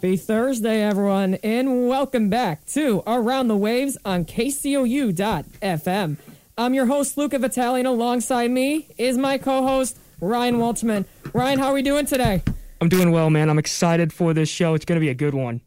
Happy Thursday, everyone, and welcome back to Around the Waves on KCOU.FM. I'm your host, Luca Vitale, and alongside me is my co host, Ryan Waltman. Ryan, how are we doing today? I'm doing well, man. I'm excited for this show. It's going to be a good one.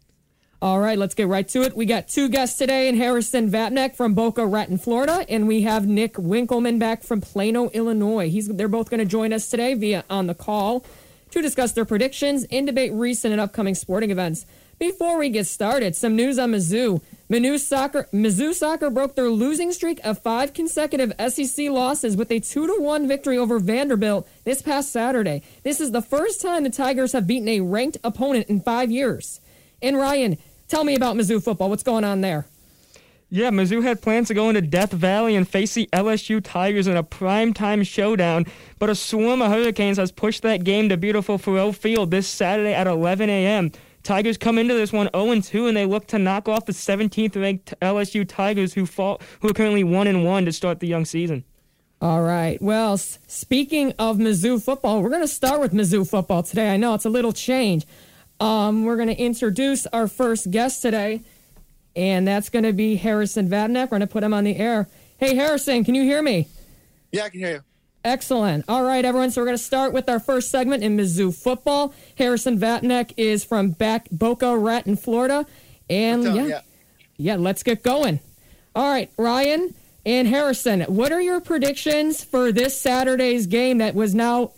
All right, let's get right to it. We got two guests today in Harrison Vatnek from Boca Raton, Florida, and we have Nick Winkelman back from Plano, Illinois. He's, they're both going to join us today via on the call to discuss their predictions and debate recent and upcoming sporting events. Before we get started, some news on Mizzou. Mizzou soccer, Mizzou soccer broke their losing streak of five consecutive SEC losses with a two to one victory over Vanderbilt this past Saturday. This is the first time the Tigers have beaten a ranked opponent in five years. And Ryan, tell me about Mizzou football. What's going on there? Yeah, Mizzou had plans to go into Death Valley and face the LSU Tigers in a primetime showdown, but a swarm of Hurricanes has pushed that game to beautiful Faurot Field this Saturday at 11 a.m. Tigers come into this one 0-2, and they look to knock off the 17th ranked LSU Tigers, who fall, who are currently 1-1 to start the young season. All right. Well, speaking of Mizzou football, we're going to start with Mizzou football today. I know it's a little change. Um, we're going to introduce our first guest today and that's going to be Harrison Vatnek. We're going to put him on the air. Hey, Harrison, can you hear me? Yeah, I can hear you. Excellent. All right, everyone. So we're going to start with our first segment in Mizzou football. Harrison Vatnek is from back Boca Raton, Florida, and yeah, yeah, yeah, let's get going. All right, Ryan and Harrison, what are your predictions for this Saturday's game that was now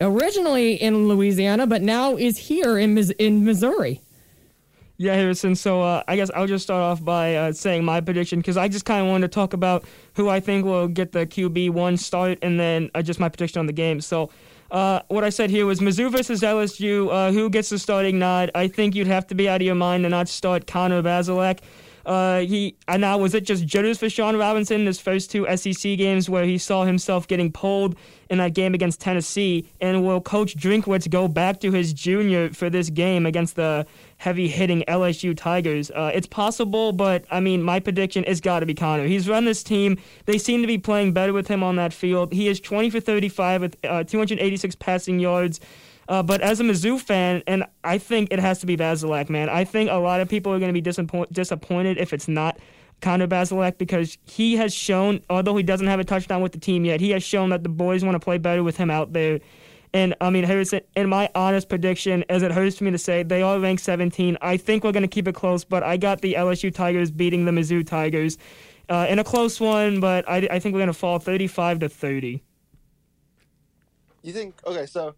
originally in Louisiana, but now is here in in Missouri? Yeah, Harrison. So uh, I guess I'll just start off by uh, saying my prediction because I just kind of wanted to talk about who I think will get the QB one start and then uh, just my prediction on the game. So uh, what I said here was Mizzou versus LSU. Uh, who gets the starting nod? I think you'd have to be out of your mind to not start Connor Bazelak. Uh, he and now was it just jitters for Sean Robinson in his first two SEC games where he saw himself getting pulled in that game against Tennessee? And will Coach Drinkwitz go back to his junior for this game against the heavy hitting LSU Tigers? Uh, it's possible, but I mean, my prediction is got to be Connor. He's run this team. They seem to be playing better with him on that field. He is 20 for 35 with uh, 286 passing yards. Uh, but as a Mizzou fan, and I think it has to be Bazelak, man. I think a lot of people are going to be disappoint- disappointed if it's not Connor Bazelak because he has shown, although he doesn't have a touchdown with the team yet, he has shown that the boys want to play better with him out there. And I mean, Harrison, in my honest prediction, as it hurts me to say, they are ranked 17. I think we're going to keep it close, but I got the LSU Tigers beating the Mizzou Tigers uh, in a close one, but I, I think we're going to fall 35 to 30. You think, okay, so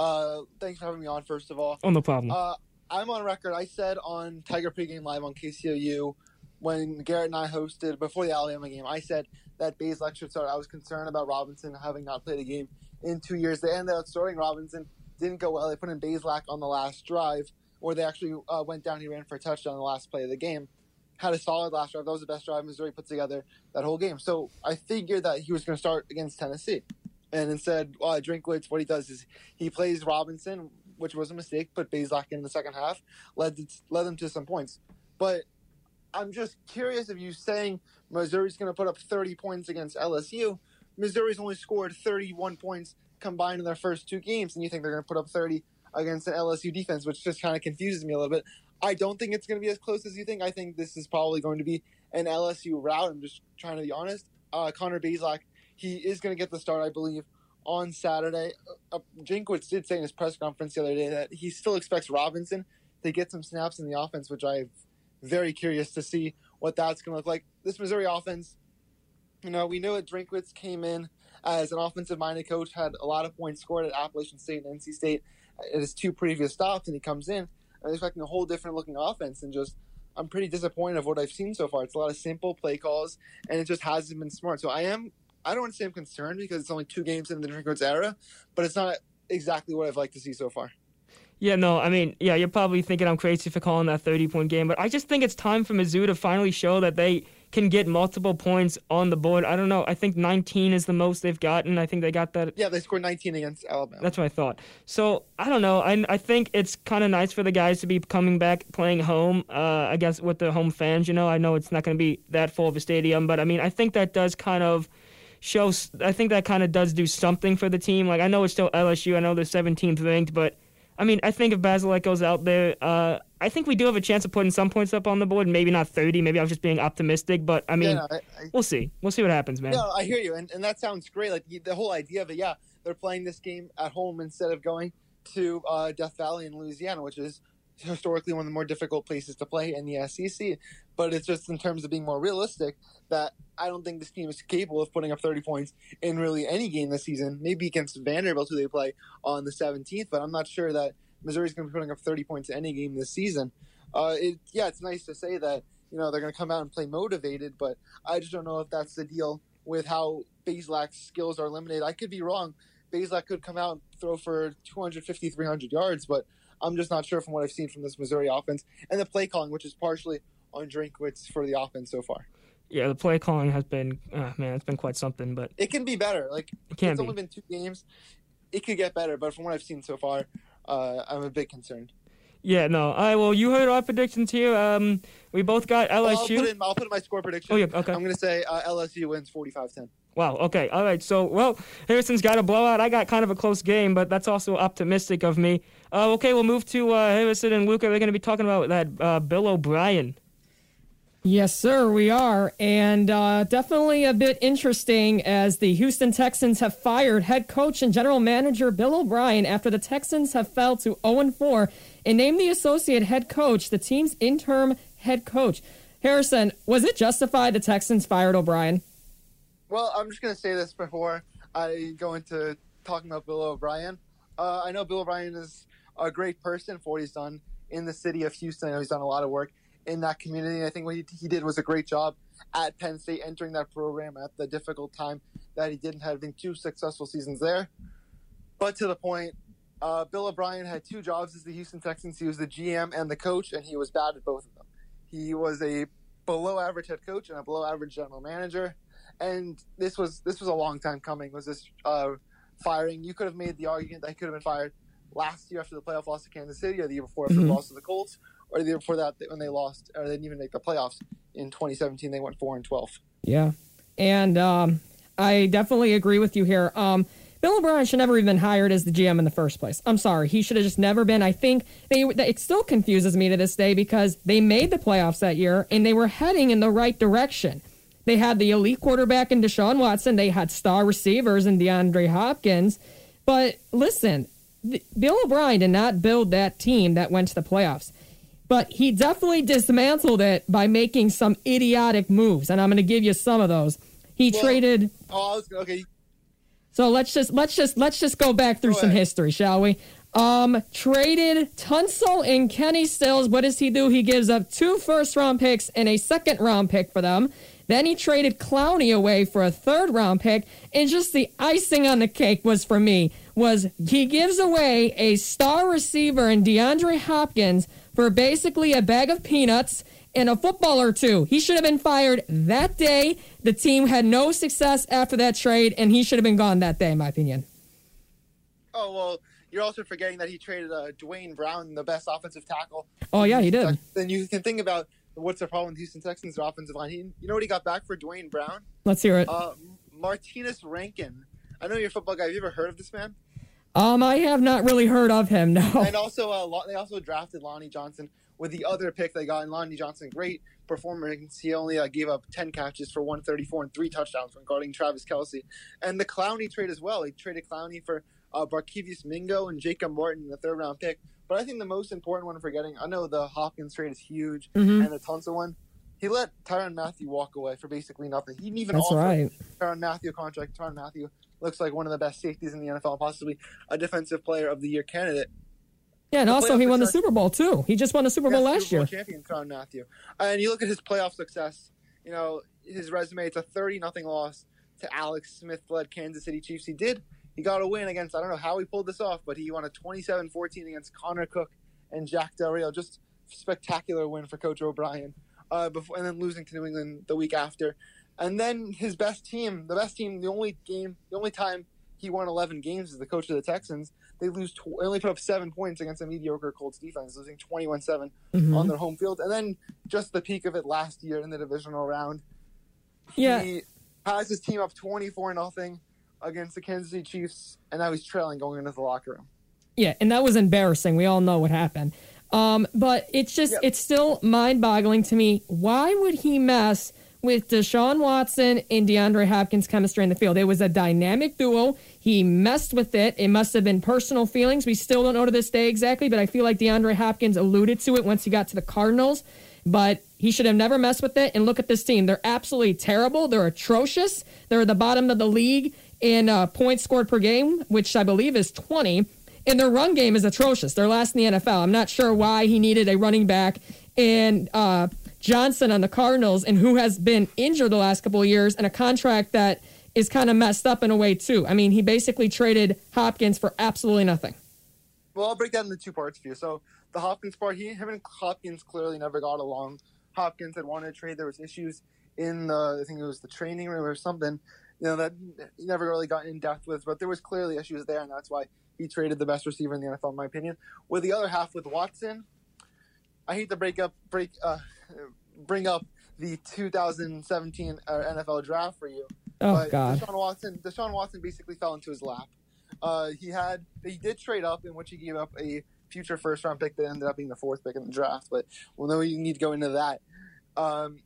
uh, thanks for having me on. First of all, oh no problem. Uh, I'm on record. I said on Tiger Pregame Live on KCOU when Garrett and I hosted before the Alabama game. I said that Bazelak should start. I was concerned about Robinson having not played a game in two years. They ended up starting Robinson. Didn't go well. They put in Bazelak on the last drive, or they actually uh, went down. He ran for a touchdown on the last play of the game. Had a solid last drive. That was the best drive Missouri put together that whole game. So I figured that he was going to start against Tennessee and instead uh, Drinkwitz, what he does is he plays Robinson, which was a mistake, put Bazelak in the second half, led to, led them to some points. But I'm just curious if you saying Missouri's going to put up 30 points against LSU. Missouri's only scored 31 points combined in their first two games, and you think they're going to put up 30 against an LSU defense, which just kind of confuses me a little bit. I don't think it's going to be as close as you think. I think this is probably going to be an LSU route. I'm just trying to be honest. Uh, Connor Bazelak he is going to get the start, I believe, on Saturday. Uh, uh Drinkwitz did say in his press conference the other day that he still expects Robinson to get some snaps in the offense, which I'm very curious to see what that's going to look like. This Missouri offense, you know, we know that Drinkwitz came in as an offensive-minded coach, had a lot of points scored at Appalachian State and NC State at his two previous stops, and he comes in expecting a whole different looking offense and just I'm pretty disappointed of what I've seen so far. It's a lot of simple play calls, and it just hasn't been smart. So I am I don't want to say I'm concerned because it's only two games in the Drinkwitz era, but it's not exactly what I've liked to see so far. Yeah, no, I mean, yeah, you're probably thinking I'm crazy for calling that 30 point game, but I just think it's time for Mizzou to finally show that they can get multiple points on the board. I don't know. I think 19 is the most they've gotten. I think they got that. Yeah, they scored 19 against Alabama. That's what I thought. So I don't know. I, I think it's kind of nice for the guys to be coming back playing home. Uh, I guess with the home fans. You know, I know it's not going to be that full of a stadium, but I mean, I think that does kind of shows. I think that kind of does do something for the team. Like I know it's still LSU. I know they're 17th ranked, but I mean, I think if Bazelak goes out there, uh, I think we do have a chance of putting some points up on the board. Maybe not 30. Maybe I was just being optimistic, but I mean, Yeah, no, I, I, we'll see. We'll see what happens, man. no, I hear you, and, and that sounds great. Like the whole idea of it, yeah, they're playing this game at home instead of going to uh, Death Valley in Louisiana, which is historically one of the more difficult places to play in the SEC. But it's just in terms of being more realistic that I don't think this team is capable of putting up 30 points in really any game this season. Maybe against Vanderbilt, who they play on the 17th, but I'm not sure that Missouri's going to be putting up 30 points in any game this season. Uh, it, yeah, it's nice to say that you know they're going to come out and play motivated, but I just don't know if that's the deal with how Bazelak's skills are limited. I could be wrong. Bazelak could come out and throw for 250, 300 yards, but I'm just not sure from what I've seen from this Missouri offense and the play calling, which is partially on Drinkwitz for the offense so far. Yeah, the play calling has been, uh, man, it's been quite something, but It can be better. Like it can it's be. only been two games. It could get better, but from what I've seen so far, uh, I'm a bit concerned. Yeah, no. All right, well, you heard our predictions here. Um, we both got Well, I'll LSU. put in. I'll put in my score prediction. Oh, yeah, okay. I'm going to say uh, LSU wins 45-10. Wow. Okay. All right. So, well, Harrison's got a blowout. I got kind of a close game, but that's also optimistic of me. Uh, okay, we'll move to uh, Harrison and Luca. They're going to be talking about that uh, Bill O'Brien. Yes, sir, we are. And uh, definitely a bit interesting as the Houston Texans have fired head coach and general manager Bill O'Brien after the Texans have fell to 0 4 and named the associate head coach the team's interim head coach. Harrison, was it justified the Texans fired O'Brien? Well, I'm just going to say this before I go into talking about Bill O'Brien. Uh, I know Bill O'Brien is a great person for what he's done in the city of Houston. I know he's done a lot of work in that community. I think what he, he did was a great job at Penn State, entering that program at the difficult time that he didn't having two successful seasons there. But to the point, uh, Bill O'Brien had two jobs as the Houston Texans. He was the GM and the coach, and he was bad at both of them. He was a below average head coach and a below average general manager and this was this was a long time coming. Was this uh, firing? You could have made the argument that he could have been fired last year after the playoff loss to Kansas City, or the year before after Mhm. the loss to the Colts, or the year before that when they lost or they didn't even make the playoffs in 2017. They went four and 12. Yeah. And um, I definitely agree with you here. Um, Bill O'Brien should never have been hired as the GM in the first place. I'm sorry. He should have just never been. I think they, it still confuses me to this day because they made the playoffs that year and they were heading in the right direction. They had the elite quarterback in Deshaun Watson. They had star receivers in DeAndre Hopkins. But listen, Bill O'Brien did not build that team that went to the playoffs. But he definitely dismantled it by making some idiotic moves. And I'm going to give you some of those. He Well- traded Oh, was okay. so let's just let's just let's just go back through Go some history, shall we? Um, traded Tunsil and Kenny Stills. What does he do? He gives up two first round picks and a second round pick for them. Then he traded Clowney away for a third round pick. And just the icing on the cake was for me was he gives away a star receiver in DeAndre Hopkins for basically a bag of peanuts and a football or two. He should have been fired that day. The team had no success after that trade, and he should have been gone that day, in my opinion. Oh well, you're also forgetting that he traded uh, Duane Brown, the best offensive tackle. Oh, yeah, he did. Then you can think about what's the problem with Houston Texans' offensive line. He, you know what he got back for Duane Brown? Let's hear it. Uh, Martinas Rankin. I know you're a football guy. Have you ever heard of this man? Um, I have not really heard of him. No. And also, uh, they also drafted Lonnie Johnson with the other pick they got. And Lonnie Johnson, great performance. He only uh, gave up 10 catches for 134 and three touchdowns when guarding Travis Kelce. And the Clowney trade as well. He traded Clowney for uh, Barkevious Mingo and Jacob Martin, the third round pick. But I think the most important one for getting, I know the Hopkins trade is huge Mhm. and the Tunsil one. He let Tyrann Mathieu walk away for basically nothing. He didn't even That's offer right. Tyrann Mathieu a contract. Tyrann Mathieu looks like one of the best safeties in the NFL, possibly a defensive player of the year candidate. Yeah, and The also he won the Super Bowl too. He just won the Super Bowl last Super Bowl year. champion Crown Matthew. And you look at his playoff success. You know his resume. It's a thirty nothing loss to Alex Smith led Kansas City Chiefs. He did. He got a win against. I don't know how he pulled this off, but he won a 27-14 against Connor Cook and Jack Del Rio. Just spectacular win for Coach O'Brien. Uh, before and then losing to New England the week after, and then his best team, the best team, the only game, the only time he won 11 games as the coach of the Texans. They lose. Tw- they only put up seven points against a mediocre Colts defense, losing 21-7 Mhm. on their home field. And then just the peak of it last year in the divisional round. Yeah. He has his team up 24 nothing against the Kansas City Chiefs, and now he's trailing going into the locker room. Yeah, and that was embarrassing. We all know what happened. Um, but it's just, Yep. it's still mind boggling to me. Why would he mess with Deshaun Watson and DeAndre Hopkins' chemistry in the field? It was a dynamic duo. He messed with it. It must have been personal feelings. We still don't know to this day exactly, but I feel like DeAndre Hopkins alluded to it once he got to the Cardinals. But he should have never messed with it. And look at this team. They're absolutely terrible. They're atrocious. They're at the bottom of the league in uh, points scored per game, which I believe is 20. And their run game is atrocious. They're last in the NFL. I'm not sure why he needed a running back and uh, Johnson on the Cardinals, and who has been injured the last couple of years, and a contract that is kind of messed up in a way too. I mean, he basically traded Hopkins for absolutely nothing. Well, I'll break that into two parts for you. So the Hopkins part, he him and Hopkins clearly never got along. Hopkins had wanted to trade. There was issues in the I think it was the training room or something, you know, that he never really got in depth with. But there was clearly issues there, and that's why he traded the best receiver in the NFL, in my opinion. With the other half with Watson, I hate to break up break uh, bring up the 2017 uh, NFL draft for you. Oh But God. Deshaun Watson, Deshaun Watson basically fell into his lap. Uh, he had he did trade up in which he gave up a future first round pick that ended up being the fourth pick in the draft. But well, no, we need to go into that. Um,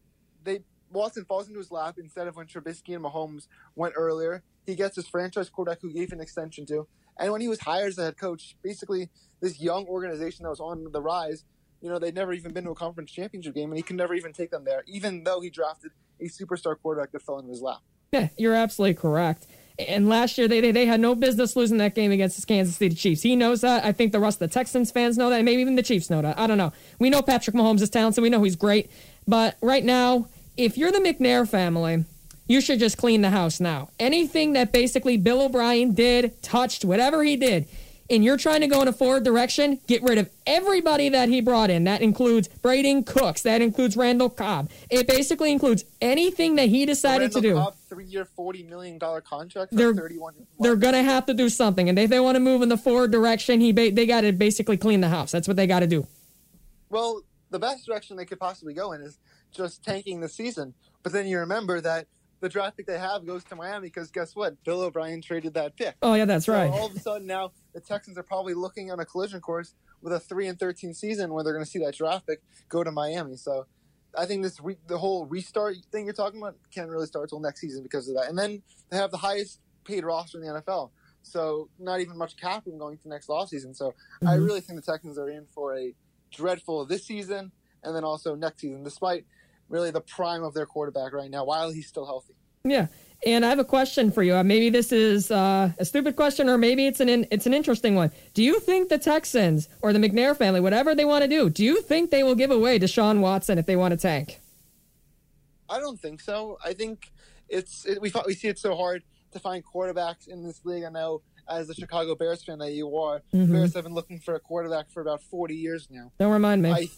they Watson falls into his lap instead of when Trubisky and Mahomes went earlier. He gets his franchise quarterback who gave an extension to, and when he was hired as the head coach, basically this young organization that was on the rise. You know, they'd never even been to a conference championship game, and he could never even take them there, even though he drafted a superstar quarterback that fell into his lap. Yeah, you're absolutely correct. And last year, they, they they had no business losing that game against the Kansas City Chiefs. He knows that. I think the rest of the Texans fans know that, maybe even the Chiefs know that. I don't know. We know Patrick Mahomes is talented. We know he's great. But right now, if you're the McNair family, you should just clean the house now. Anything that basically Bill O'Brien did, touched, whatever he did, and you're trying to go in a forward direction, get rid of everybody that he brought in. That includes Brandin Cooks. That includes Randall Cobb. It basically includes anything that he decided to do. Cobb, three-year, forty million dollar contract They're- thirty-one. they're gonna have to do something, and if they want to move in the forward direction, he ba- they got to basically clean the house. That's what they got to do. Well, the best direction they could possibly go in is just tanking the season. But then you remember that the draft pick they have goes to Miami because guess what? Bill O'Brien traded that pick. Oh yeah, that's So right. all of a sudden now the Texans are probably looking on a collision course with a three and thirteen season where they're going to see that draft pick go to Miami. So I think this re- the whole restart thing you're talking about can't really start till next season because of that. And then they have the highest paid roster in the NFL. So not even much cap room going to next offseason. So I Mhm. really think the Texans are in for a dreadful this season and then also next season, despite really the prime of their quarterback right now while he's still healthy. Yeah, and I have a question for you. Uh, maybe this is uh, a stupid question, or maybe it's an in- it's an interesting one. Do you think the Texans or the McNair family, whatever they want to do, do you think they will give away Deshaun Watson if they want to tank? I don't think so. I think it's it, we we see it so hard to find quarterbacks in this league. I know as a Chicago Bears fan that you are, Mhm. Bears have been looking for a quarterback for about forty years now. Don't remind me. I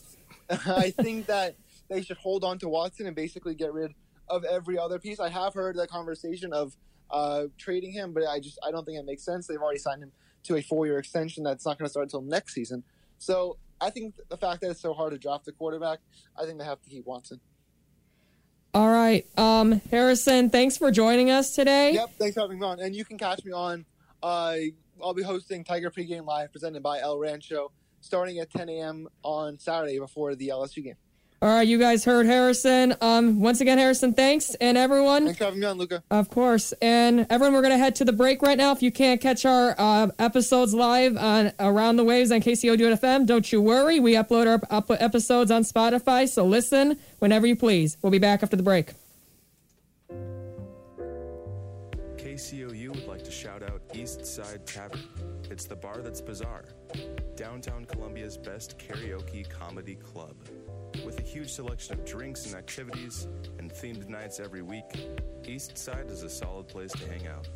I think that they should hold on to Watson and basically get rid of every other piece. I have heard that conversation of uh, trading him, but I just I don't think it makes sense. They've already signed him to a four year extension that's not going to start until next season. So I think the fact that it's so hard to draft a quarterback, I think they have to keep Watson. All right, um, Harrison, thanks for joining us today. Yep, thanks for having me on. And you can catch me on. Uh, I'll be hosting Tiger Pregame Live presented by El Rancho starting at 10 a.m. on Saturday before the LSU game. All right, you guys heard Harrison. Um, once again, Harrison, thanks, and everyone. Thanks for having me on, Luca. Of course. And everyone, we're going to head to the break right now. If you can't catch our uh, episodes live on Around the Waves on KCO.FM, don't you worry. We upload our up- episodes on Spotify, so listen whenever you please. We'll be back after the break. KCOU would like to shout out East Side Tavern. It's the bar that's bizarre. Downtown Columbia's best karaoke comedy club. With a huge selection of drinks and activities and themed nights every week, East Side is a solid place to hang out.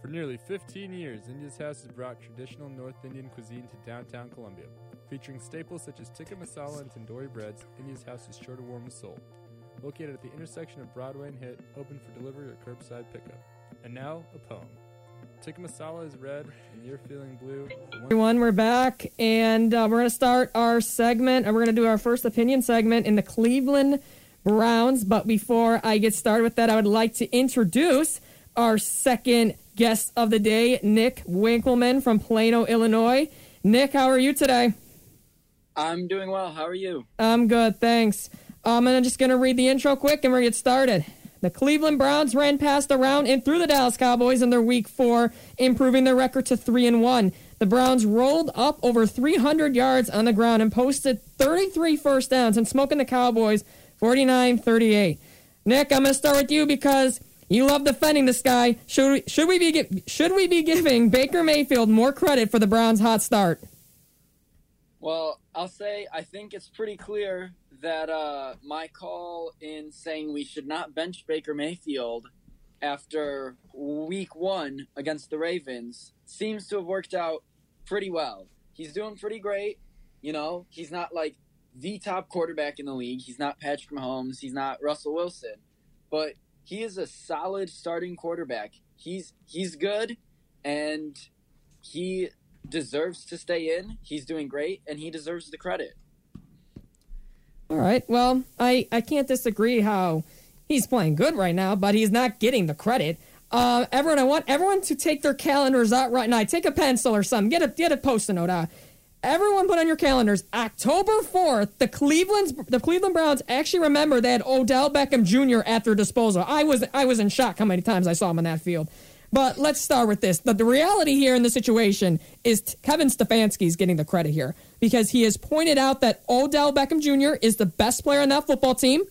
For nearly 15 years, India's House has brought traditional North Indian cuisine to downtown Columbia. Featuring staples such as tikka masala and tandoori breads, India's House is sure to warm the soul. Located at the intersection of Broadway and Hitt, open for delivery or curbside pickup. And now, a poem. Tikka masala is red, and you're feeling blue. Everyone, we're back, and uh, we're going to start our segment, and we're going to do our first opinion segment in the Cleveland Browns. But before I get started with that, I would like to introduce our second guest of the day, Nick Winkelman from Plano, Illinois. Nick, how are you today? I'm doing well. How are you? I'm good, thanks. Um, and I'm just going to read the intro quick and we're going to get started. The Cleveland Browns ran past the round and through the Dallas Cowboys in their week four, improving their record to 3 and 1. The Browns rolled up over 300 yards on the ground and posted 33 first downs and smoking the Cowboys 49 38. Nick, I'm going to start with you because you love defending this guy. Should should we be should we be giving Baker Mayfield more credit for the Browns' hot start? Well, I'll say I think it's pretty clear that uh, my call in saying we should not bench Baker Mayfield after week one against the Ravens seems to have worked out pretty well. He's doing pretty great. You know, he's not like the top quarterback in the league. He's not Patrick Mahomes. He's not Russell Wilson, but he is a solid starting quarterback. He's he's good, and he deserves to stay in. He's doing great, and he deserves the credit. All right. Well, I, I can't disagree how he's playing good right now, but he's not getting the credit. Uh, everyone, I want everyone to take their calendars out right now. Take a pencil or something. Get a get a post-it note out. Everyone, put on your calendars. October fourth, the Cleveland's the Cleveland Browns actually remember they had Odell Beckham Jr. at their disposal. I was I was in shock how many times I saw him on that field. But let's start with this. The, the reality here in the situation is t- Kevin Stefanski is getting the credit here because he has pointed out that Odell Beckham Jr. is the best player on that football team.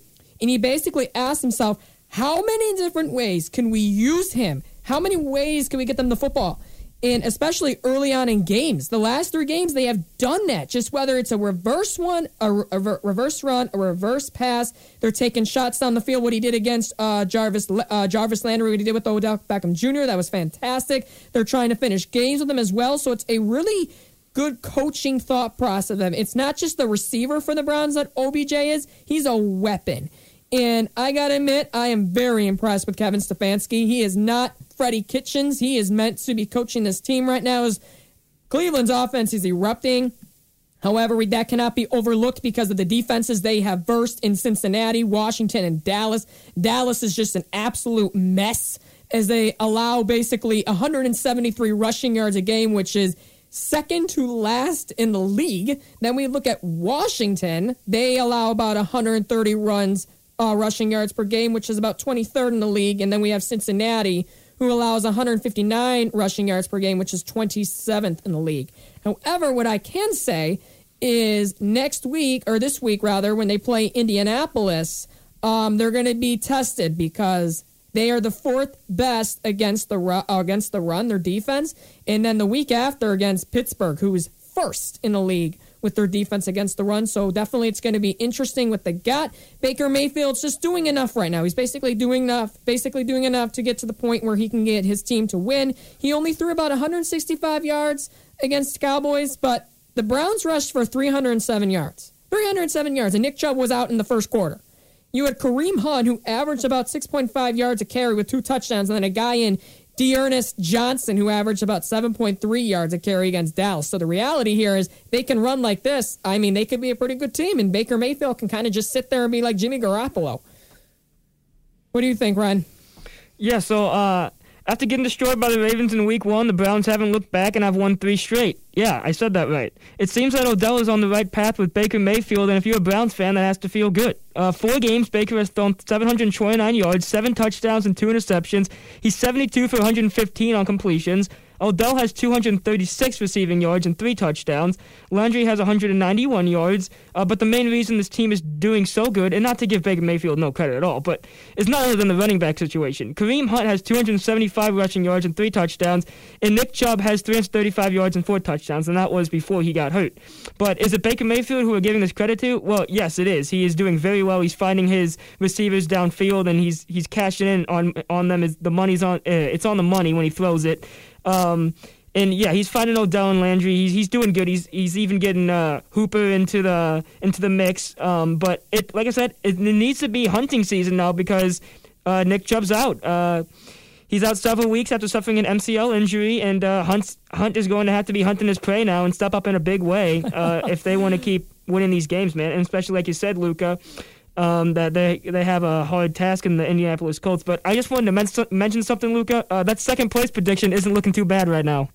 And he basically asked himself, how many different ways can we use him? How many ways can we get them the football? And especially early on in games. The last three games, they have done that. Just whether it's a reverse one, a, a reverse run, a reverse pass, they're taking shots down the field. What he did against uh, Jarvis uh, Jarvis Landry, what he did with Odell Beckham Jr., that was fantastic. They're trying to finish games with him as well. So it's a really good coaching thought process of them. It's not just the receiver for the Browns that OBJ is; he's a weapon. And I got to admit, I am very impressed with Kevin Stefanski. He is not Freddie Kitchens. He is meant to be coaching this team right now. As Cleveland's offense is erupting. However, that cannot be overlooked because of the defenses they have versed in Cincinnati, Washington, and Dallas. Dallas is just an absolute mess as they allow basically 173 rushing yards a game, which is second to last in the league. Then we look at Washington. They allow about 130 runs, uh, rushing yards per game, which is about 23rd in the league. And then we have Cincinnati, who allows 159 rushing yards per game, which is 27th in the league. However, what I can say is next week, or this week rather, when they play Indianapolis, um, they're going to be tested because they are the fourth best against the uh, against the run, their defense, and then the week after against Pittsburgh, who is first in the league with their defense against the run. So definitely it's going to be interesting with the gut. Baker Mayfield's just doing enough right now. He's basically doing enough, basically doing enough to get to the point where he can get his team to win. He only threw about 165 yards against Cowboys, but the Browns rushed for 307 yards. 307 yards, and Nick Chubb was out in the first quarter. You had Kareem Hunt, who averaged about 6.5 yards a carry with two touchdowns, and then a guy in D'Ernest Johnson, who averaged about 7.3 yards a carry against Dallas. So the reality here is they can run like this. I mean, they could be a pretty good team, and Baker Mayfield can kind of just sit there and be like Jimmy Garoppolo. What do you think, Ron? Yeah, so uh, after getting destroyed by the Ravens in week one, the Browns haven't looked back and have won three straight. Yeah, I said that right. It seems that Odell is on the right path with Baker Mayfield, and if you're a Browns fan, that has to feel good. Uh, four games, Baker has thrown 729 yards, seven touchdowns, and two interceptions. He's 72 for 115 on completions. Odell has 236 receiving yards and three touchdowns. Landry has 191 yards. Uh, but the main reason this team is doing so good, and not to give Baker Mayfield no credit at all, but it's not other than the running back situation. Kareem Hunt has 275 rushing yards and three touchdowns, and Nick Chubb has 335 yards and four touchdowns, and that was before he got hurt. But is it Baker Mayfield who we're giving this credit to? Well, yes, it is. He is doing very well. He's finding his receivers downfield, and he's he's cashing in on on them. The money's on? Uh, it's on the money when he throws it. Um, and yeah, he's finding Odell and Landry. He's he's doing good. He's he's even getting uh, Hooper into the into the mix. Um, but it like I said, it, it needs to be hunting season now because uh, Nick Chubb's out. Uh, he's out several weeks after suffering an MCL injury, and uh, Hunt Hunt is going to have to be hunting his prey now and step up in a big way uh, if they want to keep winning these games, man. And especially like you said, Luca, um, that they they have a hard task in the Indianapolis Colts. But I just wanted to men- mention something, Luca. Uh, that second place prediction isn't looking too bad right now.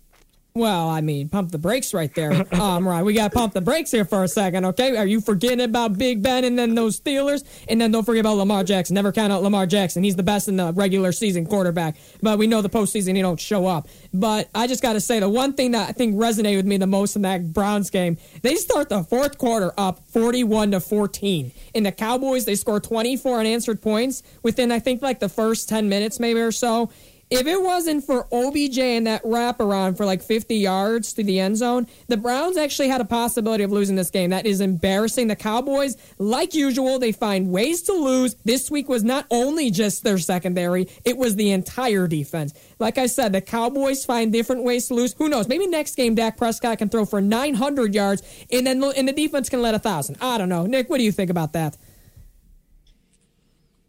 Well, I mean, pump the brakes right there. Um, right, we got to pump the brakes here for a second, okay? Are you forgetting about Big Ben and then those Steelers? And then don't forget about Lamar Jackson. Never count out Lamar Jackson. He's the best in the regular season quarterback. But we know the postseason he don't show up. But I just got to say, the one thing that I think resonated with me the most in that Browns game, they start the fourth quarter up 41 to 14. In the Cowboys, they score 24 unanswered points within, I think, like the first 10 minutes maybe or so if it wasn't for OBJ and that wraparound for like 50 yards to the end zone, the Browns actually had a possibility of losing this game. That is embarrassing. The Cowboys, like usual, they find ways to lose. This week was not only just their secondary, it was the entire defense. Like I said, the Cowboys find different ways to lose. Who knows? Maybe next game Dak Prescott can throw for 900 yards and then and the defense can let a 1,000. I don't know. Nick, what do you think about that?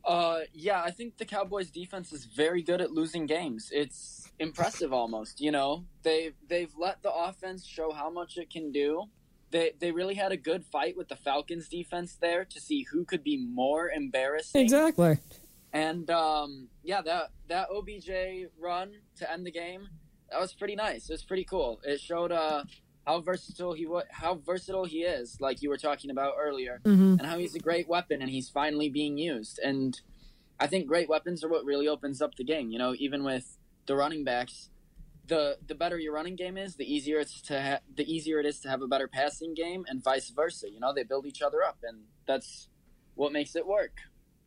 Uh, yeah, I think the Cowboys' defense is very good at losing games. It's impressive, almost. You know, they've they've let the offense show how much it can do. They they really had a good fight with the Falcons' defense there to see who could be more embarrassing. Exactly. And um, yeah, that that OBJ run to end the game, that was pretty nice. It was pretty cool. It showed uh how versatile he wa- how versatile he is, like you were talking about earlier, mm-hmm. and how he's a great weapon and he's finally being used. And I think great weapons are what really opens up the game. You know, even with the running backs, the the better your running game is, the easier it's to ha- the easier it is to have a better passing game, and vice versa. You know, they build each other up, and that's what makes it work.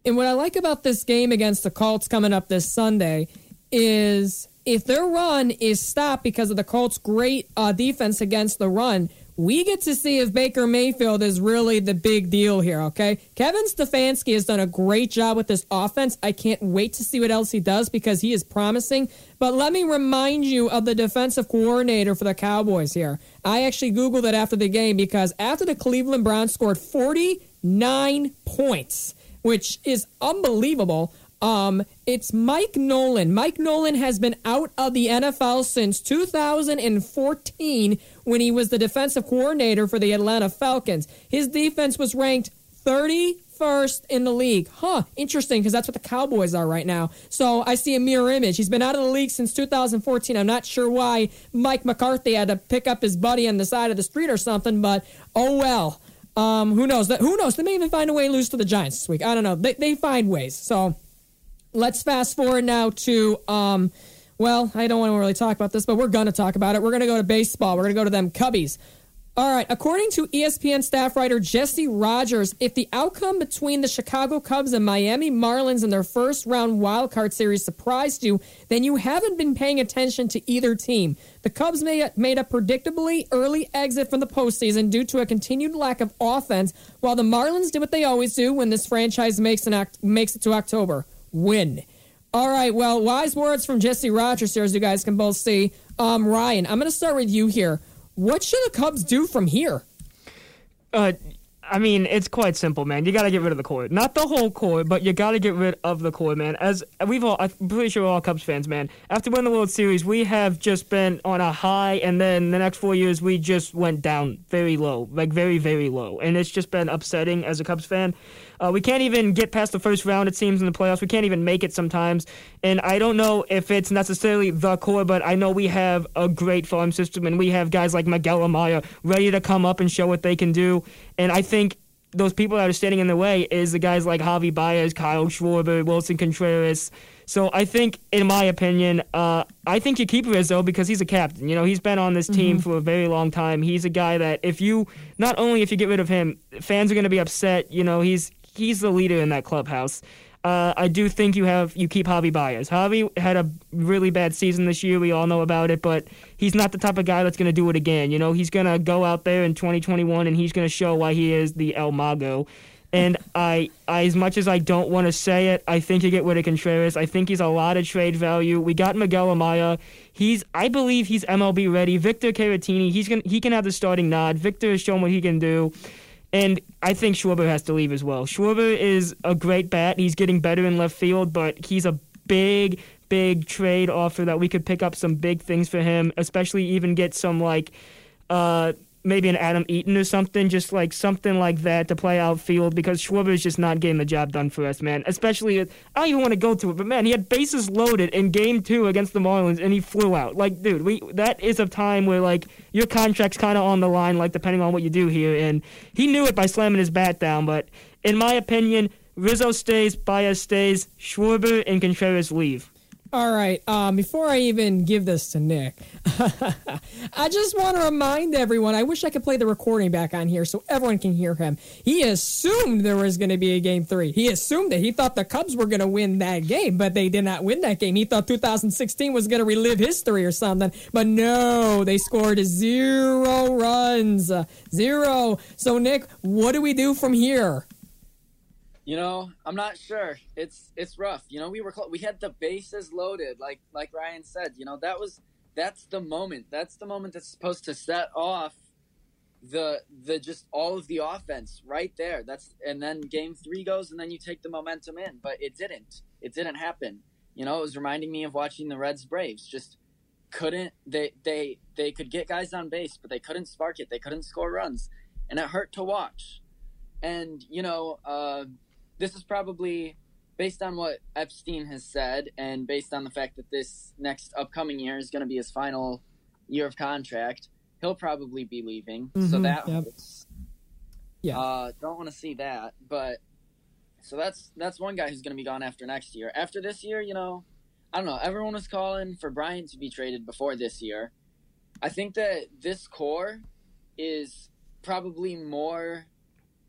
And what I like about this game against the Colts coming up this Sunday is if their run is stopped because of the Colts' great uh, defense against the run, we get to see if Baker Mayfield is really the big deal here, okay? Kevin Stefanski has done a great job with this offense. I can't wait to see what else he does because he is promising. But let me remind you of the defensive coordinator for the Cowboys here. I actually Googled it after the game because after the Cleveland Browns scored 49 points, which is unbelievable. Um, it's Mike Nolan. Mike Nolan has been out of the NFL since 2014 when he was the defensive coordinator for the Atlanta Falcons. His defense was ranked 31st in the league. Huh, interesting because that's what the Cowboys are right now. So I see a mirror image. He's been out of the league since 2014. I'm not sure why Mike McCarthy had to pick up his buddy on the side of the street or something, but oh well. Um, who knows? Who knows? They may even find a way to lose to the Giants this week. I don't know. They, they find ways. So let's fast forward now to um, well, I don't want to really talk about this, but we're going to talk about it. We're going to go to baseball. We're going to go to them Cubbies. All right, according to ESPN staff writer Jesse Rogers, if the outcome between the Chicago Cubs and Miami Marlins in their first round wild card series surprised you, then you haven't been paying attention to either team. The Cubs made a predictably early exit from the postseason due to a continued lack of offense, while the Marlins did what they always do when this franchise makes, an, makes it to October win. All right, well, wise words from Jesse Rogers here, as you guys can both see. Um, Ryan, I'm going to start with you here. What should the Cubs do from here? Uh, I mean, it's quite simple, man. You got to get rid of the core. Not the whole core, but you got to get rid of the core, man. As we've all, I'm pretty sure all Cubs fans, man. After winning the World Series, we have just been on a high, and then the next four years, we just went down very low, like very, very low. And it's just been upsetting as a Cubs fan. Uh, we can't even get past the first round, it seems, in the playoffs. We can't even make it sometimes. And I don't know if it's necessarily the core, but I know we have a great farm system, and we have guys like Miguel Amaya ready to come up and show what they can do. And I think those people that are standing in the way is the guys like Javy Baez, Kyle Schwarber, Willson Contreras. So I think, in my opinion, uh, I think you keep Rizzo because he's a captain. You know, he's been on this team mm-hmm. for a very long time. He's a guy that if you, not only if you get rid of him, fans are going to be upset. You know, he's he's the leader in that clubhouse. Uh, I do think you have you keep Javy Baez. Javy had a really bad season this year. We all know about it, but he's not the type of guy that's going to do it again. You know, he's going to go out there in 2021 and he's going to show why he is the El Mago. And I, I, as much as I don't want to say it, I think you get rid of Contreras. I think he's a lot of trade value. We got Miguel Amaya. He's, I believe he's MLB ready. Victor Caratini, he's gonna, he can have the starting nod. Victor has shown what he can do. And I think Schwarber has to leave as well. Schwarber is a great bat. He's getting better in left field, but he's a big, big trade offer that we could pick up some big things for him, especially even get some like uh, maybe an Adam Eaton or something, just like something like that to play outfield because Schwarber is just not getting the job done for us, man. Especially, uh, I don't even want to go to it, but man, he had bases loaded in Game Two against the Marlins and he flew out. Like, dude, we that is a time where like your contract's kind of on the line, like depending on what you do here, and he knew it by slamming his bat down. But in my opinion, Rizzo stays, Baez stays, Schwarber and Contreras leave. All right. Um, before I even give this to Nick, I just want to remind everyone. I wish I could play the recording back on here so everyone can hear him. He assumed there was going to be a game three. He assumed that he thought the Cubs were going to win that game, but they did not win that game. He thought 2016 was going to relive history or something, but no, they scored zero runs, zero. So Nick, what do we do from here? You know, I'm not sure. It's it's rough. You know, we were cl- we had the bases loaded, like like Ryan said. You know, that was that's the moment. That's the moment that's supposed to set off the the just all of the offense right there. That's and then game three goes, and then you take the momentum in. But it didn't. It didn't happen. You know, it was reminding me of watching the Reds Braves. Just couldn't they they they could get guys on base, but they couldn't spark it. They couldn't score runs, and it hurt to watch. And you know. uh this is probably based on what Epstein has said and based on the fact that this next upcoming year is going to be his final year of contract, he'll probably be leaving. Mm-hmm, so that yep. hurts. Yeah. Uh, don't want to see that, but so that's that's one guy who's going to be gone after next year. After this year, you know, I don't know. Everyone was calling for Bryant to be traded before this year. I think that this core is probably more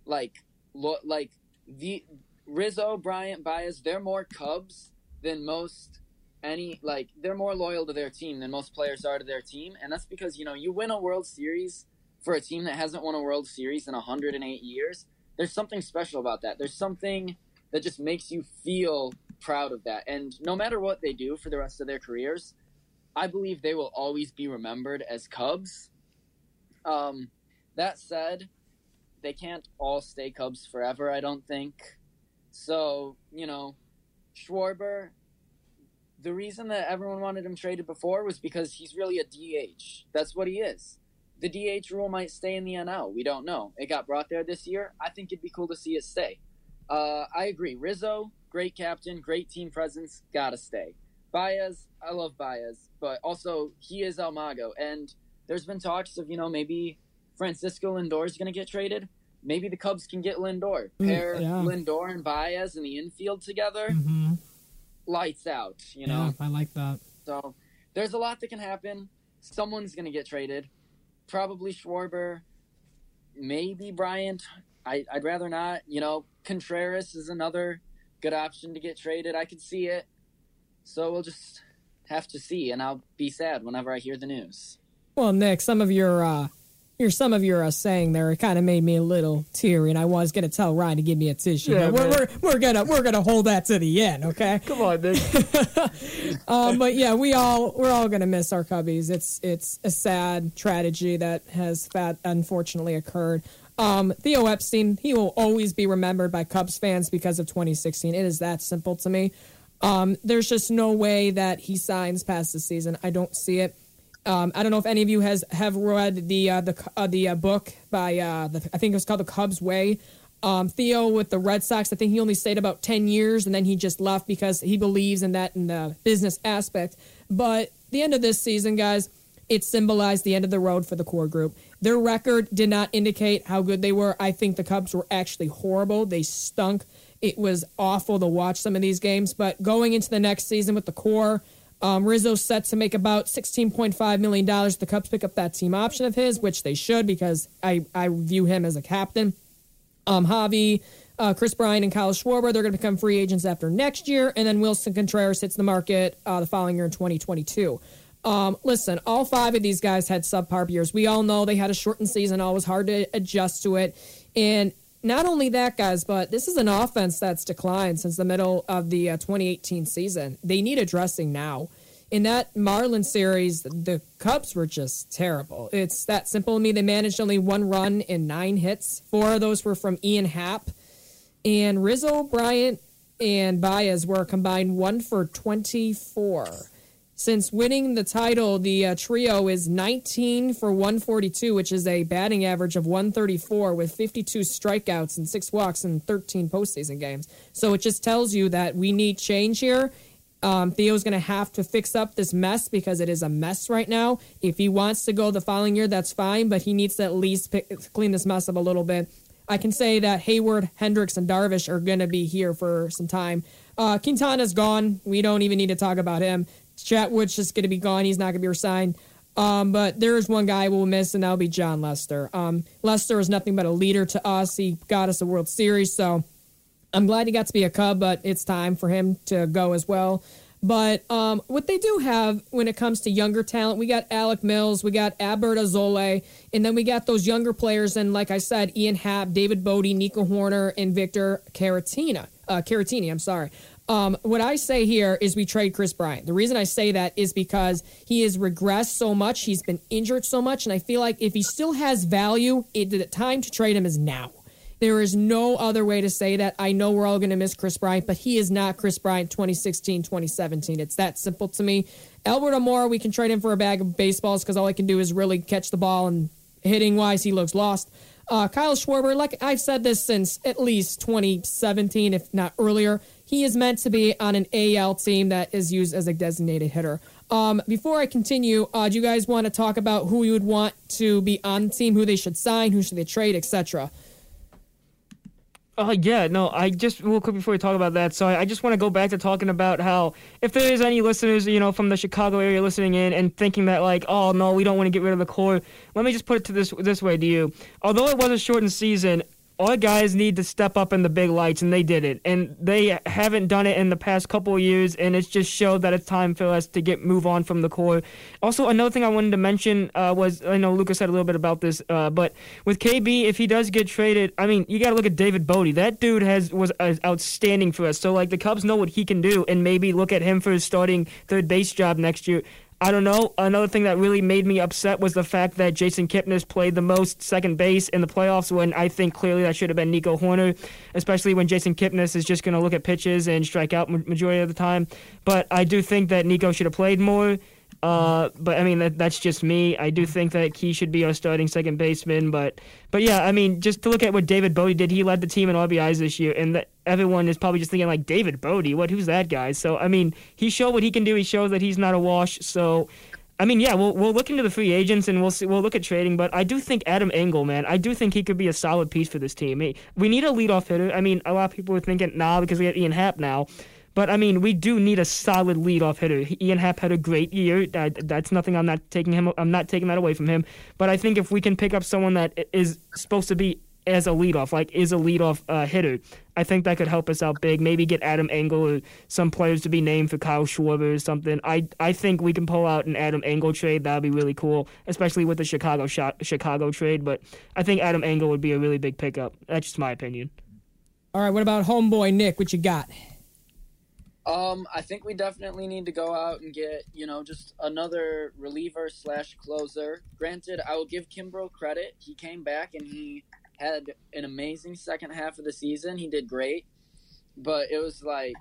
like lo- like the Rizzo, Bryant, Baez, they're more Cubs than most any like they're more loyal to their team than most players are to their team, and that's because you know you win a World Series for a team that hasn't won a World Series in 108 years. There's something special about that. There's something that just makes you feel proud of that. And no matter what they do for the rest of their careers, I believe they will always be remembered as Cubs. Um, that said, they can't all stay Cubs forever, I don't think. So, you know, Schwarber, the reason that everyone wanted him traded before was because he's really a DH. That's what he is. The DH rule might stay in the NL. We don't know. It got brought there this year. I think it'd be cool to see it stay. Uh, I agree. Rizzo, great captain, great team presence, gotta stay. Baez, I love Baez, but also he is El Mago. And there's been talks of, you know, maybe Francisco Lindor is going to get traded maybe the Cubs can get Lindor. Mm, Pair yeah. Lindor and Baez in the infield together. Mm-hmm. Lights out, you know? Yeah, I like that. So there's a lot that can happen. Someone's going to get traded. Probably Schwarber. Maybe Bryant. I, I'd rather not. You know, Contreras is another good option to get traded. I could see it. So we'll just have to see, and I'll be sad whenever I hear the news. Well, Nick, some of your uh, your some of your uh, saying there it kind of made me a little teary, and I was gonna tell Ryan to give me a tissue. Yeah, we're, we're, we're gonna we're gonna hold that to the end, okay? Come on, Nick. um, but yeah, we all we're all gonna miss our cubbies. It's it's a sad tragedy that has fat, unfortunately occurred. Um, Theo Epstein, he will always be remembered by Cubs fans because of 2016. It is that simple to me. Um, there's just no way that he signs past the season. I don't see it. Um, I don't know if any of you has have read the uh, the uh, the uh, book by uh, the, I think it was called The Cubs Way. Um, Theo with the Red Sox, I think he only stayed about ten years, and then he just left because he believes in that in the business aspect. But the end of this season, guys, it symbolized the end of the road for the core group. Their record did not indicate how good they were. I think the Cubs were actually horrible. They stunk. It was awful to watch some of these games. But going into the next season with the core um, Rizzo's set to make about $16.5 million. The Cubs pick up that team option of his, which they should because I, I view him as a captain. Um, Javy, uh, Kris Bryant, and Kyle Schwarber, they're going to become free agents after next year. And then Willson Contreras hits the market uh, the following year in 2022. Um, listen, all five of these guys had subpar years. We all know they had a shortened season, always hard to adjust to it. And not only that, guys, but this is an offense that's declined since the middle of the uh, 2018 season. They need addressing now. In that Marlin series, the Cubs were just terrible. It's that simple to me. They managed only one run in nine hits. Four of those were from Ian Happ. And Rizzo, Bryant, and Baez were combined one for 24. Since winning the title, the uh, trio is 19 for 142, which is a batting average of 134 with 52 strikeouts and six walks in 13 postseason games. So it just tells you that we need change here. Um, Theo's going to have to fix up this mess because it is a mess right now. If he wants to go the following year, that's fine, but he needs to at least pick, clean this mess up a little bit. I can say that Heyward, Hendricks, and Darvish are going to be here for some time. Uh, Quintana's gone. We don't even need to talk about him. Chatwood's just going to be gone. He's not going to be resigned. Um, but there is one guy we'll miss, and that'll be Jon Lester. Um, Lester is nothing but a leader to us. He got us a World Series, so I'm glad he got to be a Cub, but it's time for him to go as well. But um, what they do have when it comes to younger talent, we got Alec Mills, we got Adbert Alzolay, and then we got those younger players. And like I said, Ian Happ, David Bote, Nico Hoerner, and Victor Caratina. Uh, Caratini, I'm sorry. Um, what I say here is we trade Kris Bryant. The reason I say that is because he has regressed so much. He's been injured so much. And I feel like if he still has value, it, the time to trade him is now. There is no other way to say that. I know we're all going to miss Kris Bryant, but he is not Kris Bryant 2016, 2017. It's that simple to me. Albert Almora, we can trade him for a bag of baseballs because all he can do is really catch the ball and hitting wise, he looks lost. Uh, Kyle Schwarber, like I've said this since at least 2017, if not earlier, he is meant to be on an AL team that is used as a designated hitter. Um, before I continue, uh, do you guys want to talk about who you would want to be on the team, who they should sign, who should they trade, etc.? Uh, yeah, no, I just real quick before we talk about that. So I, I just want to go back to talking about how if there is any listeners, you know, from the Chicago area listening in and thinking that like, oh no, we don't want to get rid of the core. Let me just put it to this this way to you. Although it was a shortened season, our guys need to step up in the big lights, and they did it. And they haven't done it in the past couple of years, and it's just showed that it's time for us to get move on from the core. Also, another thing I wanted to mention uh, was I know Lucas said a little bit about this, uh, but with KB, if he does get traded, I mean, you got to look at David Bote. That dude has was uh, outstanding for us. So like the Cubs know what he can do, and maybe look at him for his starting third base job next year. I don't know. Another thing that really made me upset was the fact that Jason Kipnis played the most second base in the playoffs when I think clearly that should have been Nico Hoerner, especially when Jason Kipnis is just going to look at pitches and strike out majority of the time. But I do think that Nico should have played more. Uh, but I mean that, that's just me. I do think that Key should be our starting second baseman. But but yeah, I mean just to look at what David Bote did, he led the team in RBIs this year, and everyone is probably just thinking like David Bote, what? Who's that guy? So I mean he showed what he can do. He shows that he's not a wash. So. I mean, yeah, we'll we'll look into the free agents and we'll see. We'll look at trading, but I do think Adam Engel, man, I do think he could be a solid piece for this team. We need a leadoff hitter. I mean, a lot of people are thinking, nah, because we have Ian Happ now. But I mean, we do need a solid leadoff hitter. Ian Happ had a great year. That, that's nothing. I'm not taking him. I'm not taking that away from him. But I think if we can pick up someone that is supposed to be as a leadoff, like is a leadoff uh, hitter, I think that could help us out big. Maybe get Adam Engel or some players to be named for Kyle Schwarber or something. I I think we can pull out an Adam Engel trade. That'd be really cool, especially with the Chicago Chicago trade. But I think Adam Engel would be a really big pickup. That's just my opinion. All right, what about homeboy Nick? What you got? Um, I think we definitely need to go out and get, you know, just another reliever slash closer. Granted, I will give Kimbrel credit. He came back and he had an amazing second half of the season. He did great, but it was like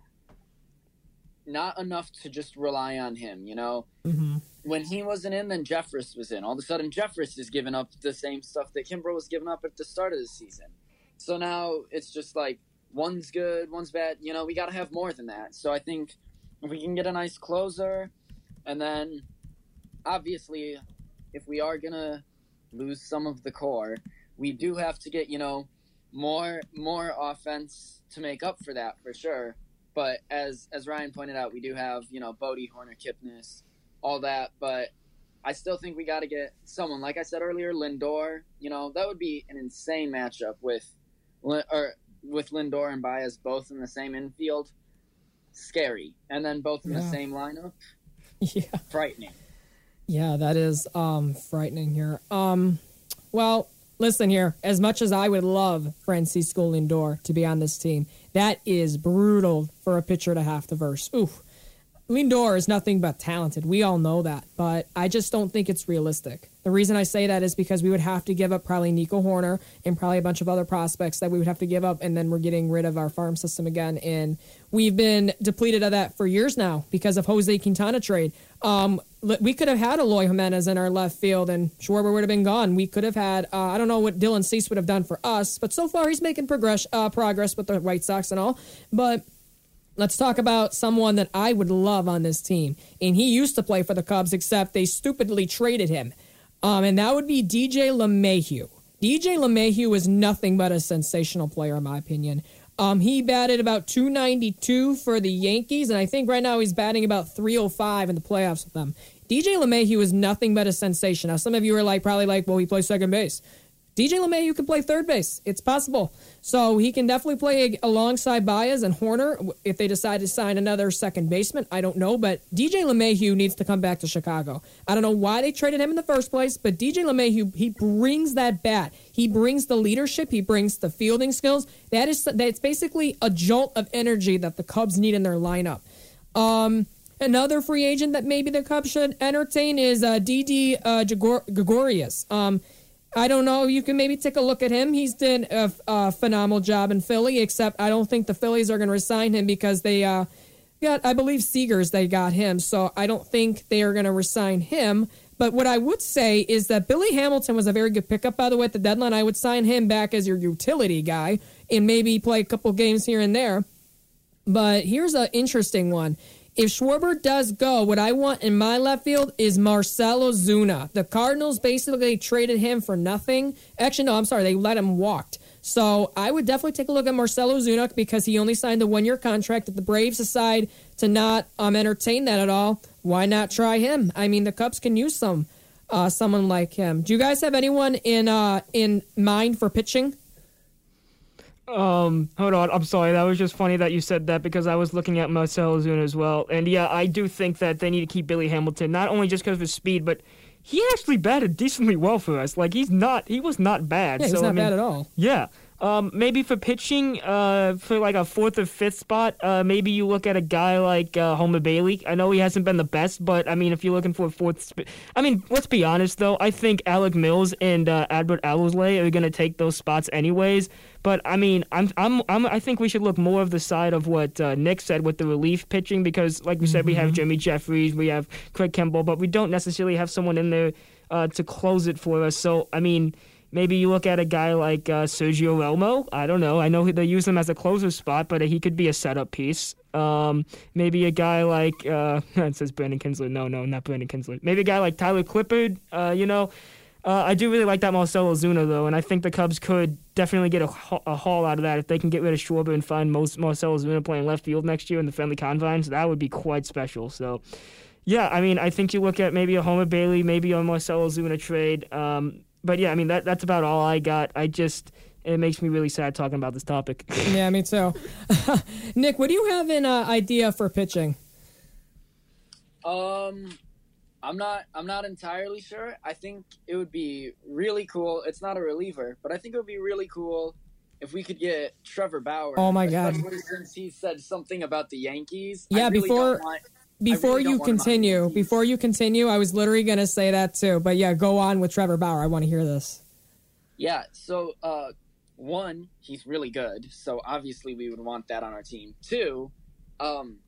not enough to just rely on him, you know? Mm-hmm. When he wasn't in, then Jeffress was in. All of a sudden, Jeffress is giving up the same stuff that Kimbrel was giving up at the start of the season. So now it's just like one's good, one's bad. You know, we got to have more than that. So I think if we can get a nice closer, and then obviously, if we are gonna lose some of the core, we do have to get you know more more offense to make up for that for sure. But as as Ryan pointed out, we do have you know Bote Hoerner, Kipnis, all that. But I still think we got to get someone like I said earlier, Lindor. You know that would be an insane matchup with, or with Lindor and Baez both in the same infield, scary. And then both in yeah. the same lineup, yeah, frightening. Yeah, that is um, frightening here. Um, well, listen here. As much as I would love Francisco Lindor to be on this team, that is brutal for a pitcher to have to verse. Ooh. Lindor is nothing but talented. We all know that, but I just don't think it's realistic. The reason I say that is because we would have to give up probably Nico Hoerner and probably a bunch of other prospects that we would have to give up, and then we're getting rid of our farm system again. And we've been depleted of that for years now because of Jose Quintana trade. Um, we could have had Eloy Jimenez in our left field, and Schwarber would have been gone. We could have had uh, I don't know what Dylan Cease would have done for us, but so far he's making progress uh, progress with the White Sox and all. But Let's talk about someone that I would love on this team. And he used to play for the Cubs, except they stupidly traded him. Um, and that would be DJ LeMahieu. DJ LeMahieu is nothing but a sensational player, in my opinion. Um, he batted about 292 for the Yankees, and I think right now he's batting about 305 in the playoffs with them. DJ LeMahieu is nothing but a sensation. Now, some of you are like, probably like, well, he plays second base. DJ LeMahieu can play third base. It's possible. So he can definitely play alongside Baez and Hoerner if they decide to sign another second baseman. I don't know, but DJ LeMahieu needs to come back to Chicago. I don't know why they traded him in the first place, but DJ LeMahieu he brings that bat. He brings the leadership. He brings the fielding skills. That is that's basically a jolt of energy that the Cubs need in their lineup. Um, Another free agent that maybe the Cubs should entertain is uh, Didi uh, Gregorius. Um, I don't know. You can maybe take a look at him. He's done a, a phenomenal job in Philly, except I don't think the Phillies are going to resign him because they uh, got, I believe, Seagers, they got him. So I don't think they are going to resign him. But what I would say is that Billy Hamilton was a very good pickup, by the way, at the deadline. I would sign him back as your utility guy and maybe play a couple games here and there. But here's an interesting one. If Schwarber does go, what I want in my left field is Marcell Ozuna. The Cardinals basically traded him for nothing. Actually, no, I'm sorry, they let him walk. So I would definitely take a look at Marcell Ozuna because he only signed a one year contract. If the Braves decide to not um, entertain that at all, why not try him? I mean, the Cubs can use some uh, someone like him. Do you guys have anyone in uh, in mind for pitching? Um, hold on. I'm sorry. That was just funny that you said that because I was looking at Marcell Ozuna as well. And yeah, I do think that they need to keep Billy Hamilton, not only just because of his speed, but he actually batted decently well for us. Like he's not, he was not bad. Yeah, he's so, not I mean, bad at all. Yeah. Um, maybe for pitching, uh, for like a fourth or fifth spot, uh, maybe you look at a guy like uh, Homer Bailey. I know he hasn't been the best, but I mean, if you're looking for a fourth, sp- I mean, let's be honest though. I think Alec Mills and uh, Adbert Alzolay are gonna take those spots anyways. But I mean, I'm, I'm, I'm, I think we should look more of the side of what uh, Nick said with the relief pitching because, like we said, mm-hmm. we have mm-hmm. Jimmy Jeffress, we have Craig Kimbrel, but we don't necessarily have someone in there uh, to close it for us. So I mean Maybe you look at a guy like uh, Sergio Romo. I don't know. I know they use him as a closer spot, but he could be a setup piece. Um, maybe a guy like uh, it says Brandon Kintzler. No, no, not Brandon Kintzler. Maybe a guy like Tyler Clippard. Uh, you know, uh, I do really like that Marcell Ozuna though, and I think the Cubs could definitely get a, a haul out of that if they can get rid of Schwarber and find most Marcell Ozuna playing left field next year in the friendly confines. That would be quite special. So. Yeah, I mean, I think you look at maybe a Homer Bailey, maybe a Marcell Ozuna trade. Um, but yeah, I mean that that's about all I got. I just it makes me really sad talking about this topic. yeah, me too. Nick, what do you have an uh, idea for pitching? Um, I'm not I'm not entirely sure. I think it would be really cool. It's not a reliever, but I think it would be really cool if we could get Trevor Bauer. Oh my god! Since he said something about the Yankees. Yeah, really before want, before really you continue, before you continue, I was literally going to say that too. But yeah, go on with Trevor Bauer. I want to hear this. Yeah. So, uh, one, he's really good. So obviously we would want that on our team. Two, um,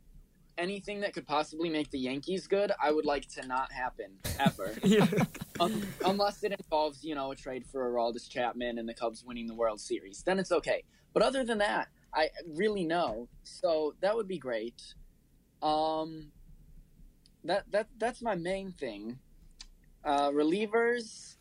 anything that could possibly make the Yankees good, I would like to not happen ever. um, unless it involves, you know, a trade for Aroldis Chapman and the Cubs winning the World Series. Then it's okay. But other than that, I really know. So that would be great. Um, that that that's my main thing. Uh, relievers,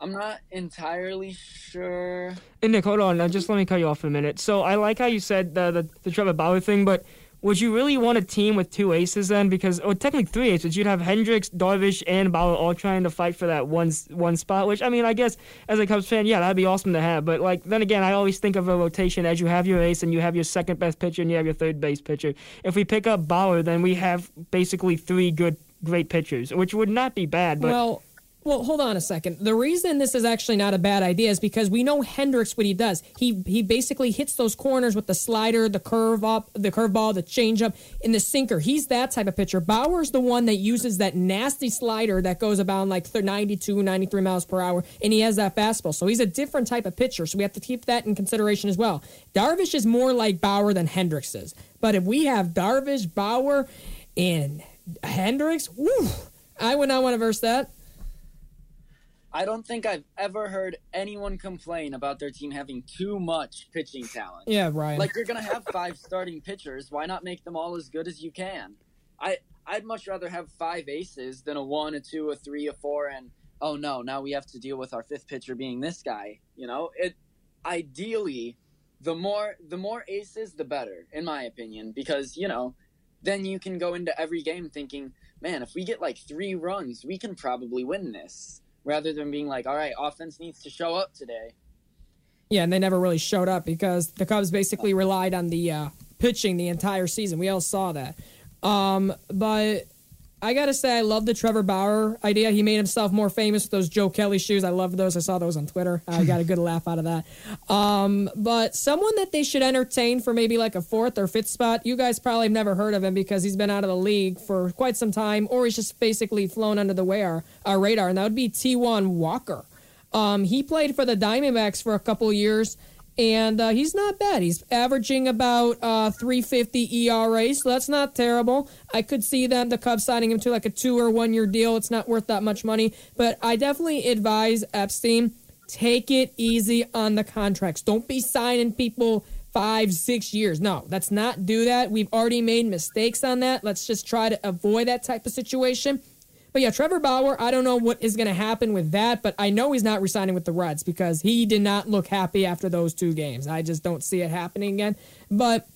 I'm not entirely sure. Hey Nick, hold on. Now, just let me cut you off for a minute. So I like how you said the the, the Trevor Bauer thing, but would you really want a team with two aces then? Because, or technically three aces. You'd have Hendricks, Darvish, and Bauer all trying to fight for that one one spot. Which I mean, I guess as a Cubs fan, yeah, that'd be awesome to have. But like then again, I always think of a rotation as you have your ace and you have your second best pitcher and you have your third base pitcher. If we pick up Bauer, then we have basically three good, great pitchers, which would not be bad. But well, Well, hold on a second. The reason this is actually not a bad idea is because we know Hendricks what he does. He he basically hits those corners with the slider, the curve up, the curveball, the changeup, and the sinker. He's that type of pitcher. Bauer's the one that uses that nasty slider that goes about like 92, 93 miles per hour, and he has that fastball. So he's a different type of pitcher. So we have to keep that in consideration as well. Darvish is more like Bauer than Hendricks is. But if we have Darvish, Bauer, and Hendricks, woo, I would not want to verse that. I don't think I've ever heard anyone complain about their team having too much pitching talent. Yeah, Ryan. Like you're gonna have five starting pitchers. Why not make them all as good as you can? I I'd much rather have five aces than a one, a two, a three, a four, and oh no, now we have to deal with our fifth pitcher being this guy. You know, it ideally the more the more aces the better, in my opinion, because you know, then you can go into every game thinking, man, if we get like three runs, we can probably win this rather than being like, all right, offense needs to show up today. Yeah, and they never really showed up because the Cubs basically relied on the uh, pitching the entire season. We all saw that. Um, but I gotta say, I love the Trevor Bauer idea. He made himself more famous with those Joe Kelly shoes. I love those. I saw those on Twitter. I got a good laugh out of that. Um, but someone that they should entertain for maybe like a fourth or fifth spot. You guys probably have never heard of him because he's been out of the league for quite some time, or he's just basically flown under the radar. Our radar, and that would be Taijuan Walker. Um, he played for the Diamondbacks for a couple years and uh, he's not bad. He's averaging about uh, 350 ERA, so that's not terrible. I could see them the Cubs signing him to like a two or one year deal. It's not worth that much money, but I definitely advise Epstein take it easy on the contracts. Don't be signing people five, six years. No, let's not do that. We've already made mistakes on that. Let's just try to avoid that type of situation. But yeah, Trevor Bauer, I don't know what is going to happen with that, but I know he's not resigning with the Reds because he did not look happy after those two games. I just don't see it happening again. But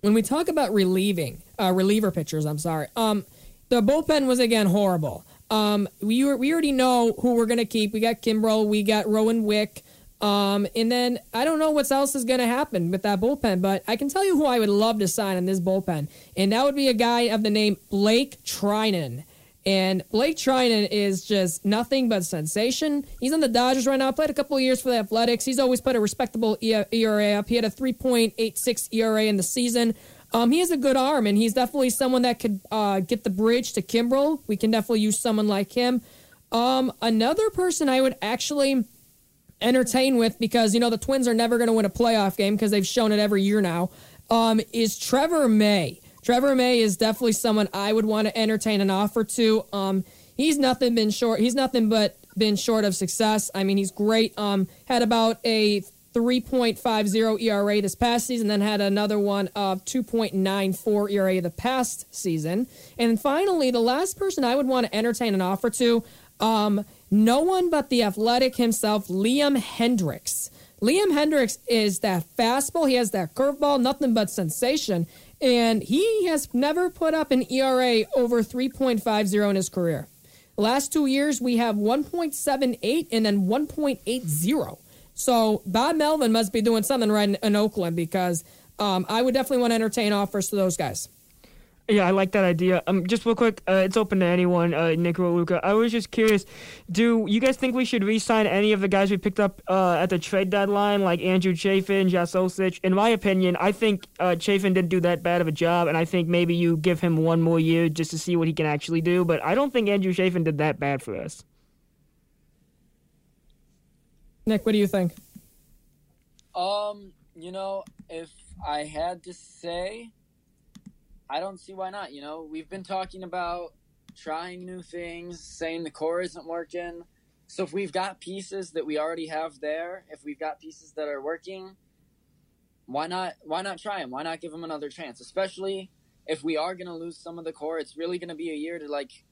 when we talk about relieving, uh, reliever pitchers, I'm sorry, um, the bullpen was again horrible. Um, we we already know who we're going to keep. We got Kimbrel, we got Rowan Wick. Um, and then I don't know what else is going to happen with that bullpen, but I can tell you who I would love to sign in this bullpen, and that would be a guy of the name Blake Treinen. And Blake Treinen is just nothing but sensation. He's on the Dodgers right now. Played a couple years for the Athletics. He's always put a respectable ERA up. He had a 3.86 ERA in the season. Um, he has a good arm, and he's definitely someone that could uh, get the bridge to Kimbrel. We can definitely use someone like him. Um, another person I would actually entertain with because you know the Twins are never going to win a playoff game because they've shown it every year now. Um, is Trevor May. Trevor May is definitely someone I would want to entertain an offer to. Um, he's nothing been short. He's nothing but been short of success. I mean, he's great. Um, had about a 3.50 ERA this past season, then had another one of 2.94 ERA the past season. And finally, the last person I would want to entertain an offer to, um, no one but the athletic himself, Liam Hendriks. Liam Hendriks is that fastball. He has that curveball, nothing but sensation and he has never put up an ERA over 3.50 in his career. The last two years, we have 1.78 and then 1.80. So Bob Melvin must be doing something right in, in Oakland because um, I would definitely want to entertain offers to those guys. Yeah, I like that idea. Um, just real quick, uh, it's open to anyone, uh, Nick or Luca. I was just curious, do you guys think we should re-sign any of the guys we picked up uh, at the trade deadline, like Andrew Chafin, Josh Osich? In my opinion, I think uh, Chafin didn't do that bad of a job, and I think maybe you give him one more year just to see what he can actually do. But I don't think Andrew Chafin did that bad for us. Nick, what do you think? Um, you know, if I had to say, I don't see why not. You know, we've been talking about trying new things, saying the core isn't working. So if we've got pieces that we already have there, if we've got pieces that are working, why not why not try them? Why not give them another chance? Especially if we are going to lose some of the core, it's really going to be a year to like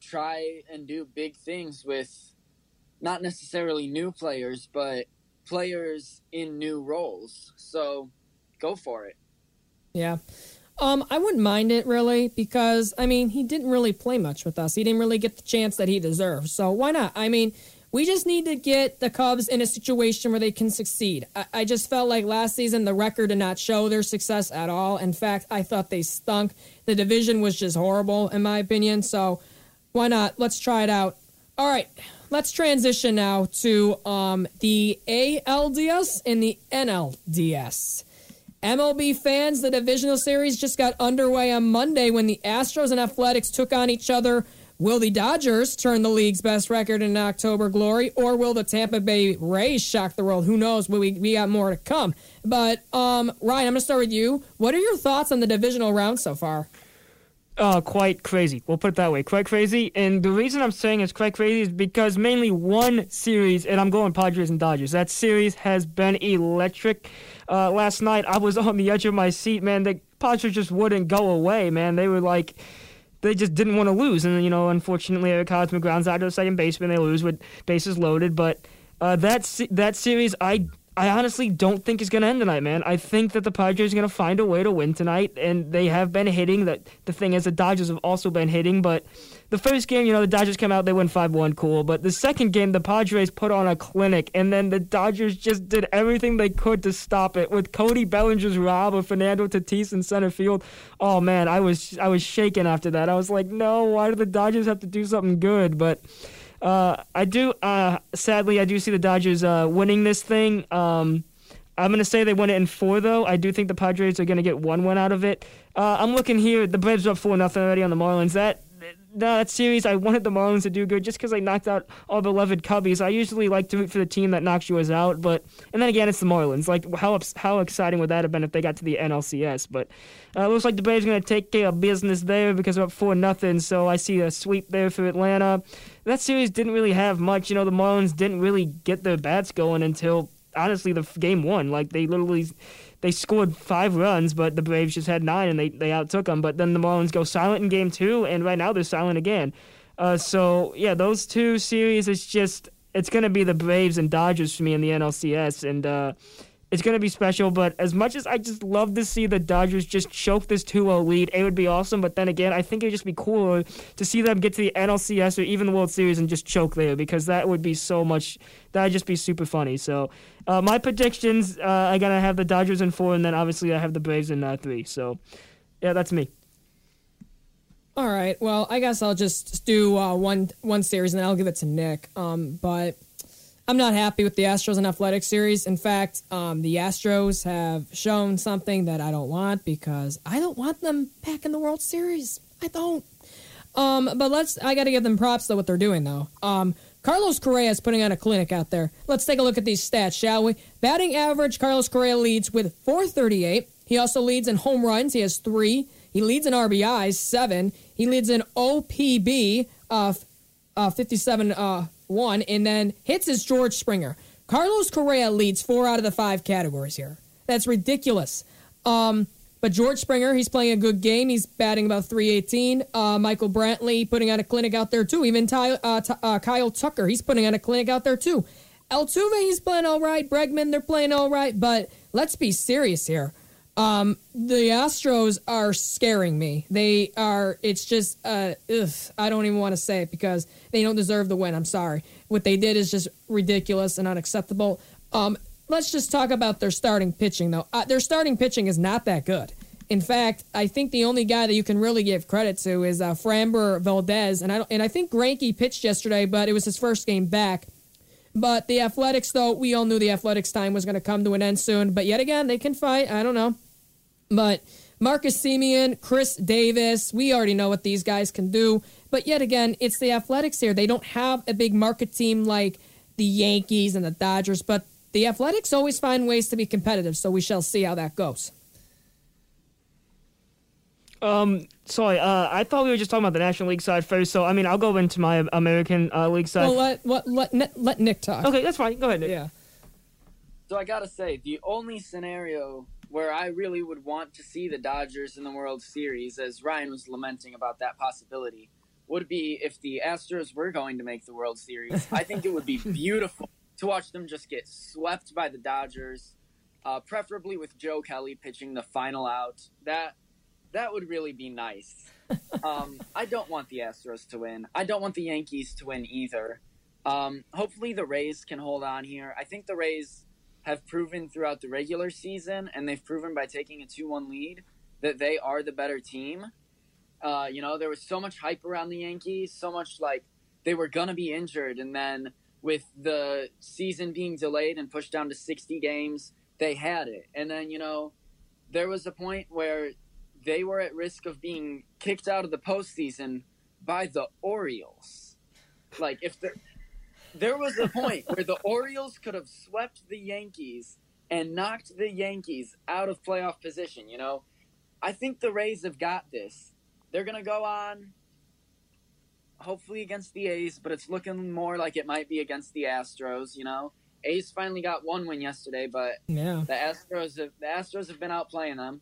try and do big things with not necessarily new players, but players in new roles. So go for it. Yeah. Um, I wouldn't mind it really because I mean he didn't really play much with us. He didn't really get the chance that he deserved. So why not? I mean, we just need to get the Cubs in a situation where they can succeed. I, I just felt like last season the record did not show their success at all. In fact, I thought they stunk. The division was just horrible in my opinion. So why not? Let's try it out. All right, let's transition now to um, the ALDS and the NLDS. MLB fans, the divisional series just got underway on Monday when the Astros and Athletics took on each other. Will the Dodgers turn the league's best record in October glory, or will the Tampa Bay Rays shock the world? Who knows? We, we got more to come. But, um, Ryan, I'm going to start with you. What are your thoughts on the divisional round so far? Uh, quite crazy. We'll put it that way, quite crazy. And the reason I'm saying it's quite crazy is because mainly one series, and I'm going Padres and Dodgers. That series has been electric. Uh, last night I was on the edge of my seat, man. The Padres just wouldn't go away, man. They were like. They just didn't want to lose, and you know, unfortunately, Eric Hosmer grounds out to the second baseman. They lose with bases loaded, but uh, that that series, I I honestly don't think it's going to end tonight, man. I think that the Padres are going to find a way to win tonight, and they have been hitting. That the thing is, the Dodgers have also been hitting. But the first game, you know, the Dodgers come out, they win five one, cool. But the second game, the Padres put on a clinic, and then the Dodgers just did everything they could to stop it with Cody Bellinger's rob of Fernando Tatis in center field. Oh man, I was I was shaking after that. I was like, no, why do the Dodgers have to do something good? But uh, I do. Uh, sadly, I do see the Dodgers uh, winning this thing. Um, I'm going to say they win it in four, though. I do think the Padres are going to get one win out of it. Uh, I'm looking here. The Braves are up four nothing already on the Marlins. That that series, I wanted the Marlins to do good just because they knocked out our beloved Cubbies. I usually like to root for the team that knocks yours out, but and then again, it's the Marlins. Like how how exciting would that have been if they got to the NLCS? But uh, it looks like the Braves are going to take care of business there because they're up four nothing. So I see a sweep there for Atlanta. That series didn't really have much. You know, the Marlins didn't really get their bats going until honestly the game one. Like they literally they scored five runs, but the Braves just had nine and they, they outtook them. But then the Marlins go silent in game two, and right now they're silent again. Uh, so, yeah, those two series, it's just, it's to be the Braves and Dodgers for me in the NLCS. And, uh, it's going to be special, but as much as I just love to see the Dodgers just choke this 2 0 lead, it would be awesome. But then again, I think it would just be cooler to see them get to the NLCS or even the World Series and just choke there because that would be so much, that would just be super funny. So, uh, my predictions, uh, I got to have the Dodgers in four, and then obviously I have the Braves in uh, three. So, yeah, that's me. All right. Well, I guess I'll just do uh, one one series and then I'll give it to Nick. Um, but I'm not happy with the Astros and Athletics series. In fact, um, the Astros have shown something that I don't want because I don't want them back in the World Series. I don't. Um, but let's. I got to give them props though what they're doing though. Um, Carlos Correa is putting on a clinic out there. Let's take a look at these stats, shall we? Batting average, Carlos Correa leads with 438. He also leads in home runs. He has three. He leads in RBIs, seven. He leads in OPB, uh, uh, 57 uh, one, and then hits is George Springer. Carlos Correa leads four out of the five categories here. That's ridiculous. Um, but George Springer, he's playing a good game. He's batting about 318. Uh, Michael Brantley putting on a clinic out there too. Even Ty, uh, uh, Kyle Tucker, he's putting on a clinic out there too. Altuve, he's playing all right. Bregman, they're playing all right. But let's be serious here. Um, the Astros are scaring me. They are. It's just. Uh, ugh, I don't even want to say it because they don't deserve the win. I'm sorry. What they did is just ridiculous and unacceptable. Um, let's just talk about their starting pitching though. Uh, their starting pitching is not that good. In fact, I think the only guy that you can really give credit to is uh, Framber Valdez, and I and I think Greinke pitched yesterday, but it was his first game back. But the Athletics, though, we all knew the Athletics' time was going to come to an end soon. But yet again, they can fight. I don't know. But Marcus Semien, Khris Davis, we already know what these guys can do. But yet again, it's the Athletics here. They don't have a big market team like the Yankees and the Dodgers, but the Athletics always find ways to be competitive. So we shall see how that goes. Um, sorry, uh, I thought we were just talking about the National League side first. So I mean, I'll go into my American uh, League side. Well, let let let, let Nick talk. Okay, that's fine. Go ahead. Nick. Yeah. So I gotta say, the only scenario where I really would want to see the Dodgers in the World Series, as Ryan was lamenting about that possibility, would be if the Astros were going to make the World Series. I think it would be beautiful to watch them just get swept by the Dodgers, uh, preferably with Joe Kelly pitching the final out. That that would really be nice. Um, I don't want the Astros to win. I don't want the Yankees to win either. Um, hopefully, the Rays can hold on here. I think the Rays have proven throughout the regular season, and they've proven by taking a 2 1 lead that they are the better team. Uh, you know, there was so much hype around the Yankees, so much like they were gonna be injured, and then with the season being delayed and pushed down to 60 games, they had it. And then you know, there was a point where they were at risk of being kicked out of the postseason by the Orioles. Like if there, there was a point where the Orioles could have swept the Yankees and knocked the Yankees out of playoff position. You know, I think the Rays have got this. They're gonna go on, hopefully against the A's, but it's looking more like it might be against the Astros. You know, A's finally got one win yesterday, but Yeah. the Astros have the Astros have been out playing them.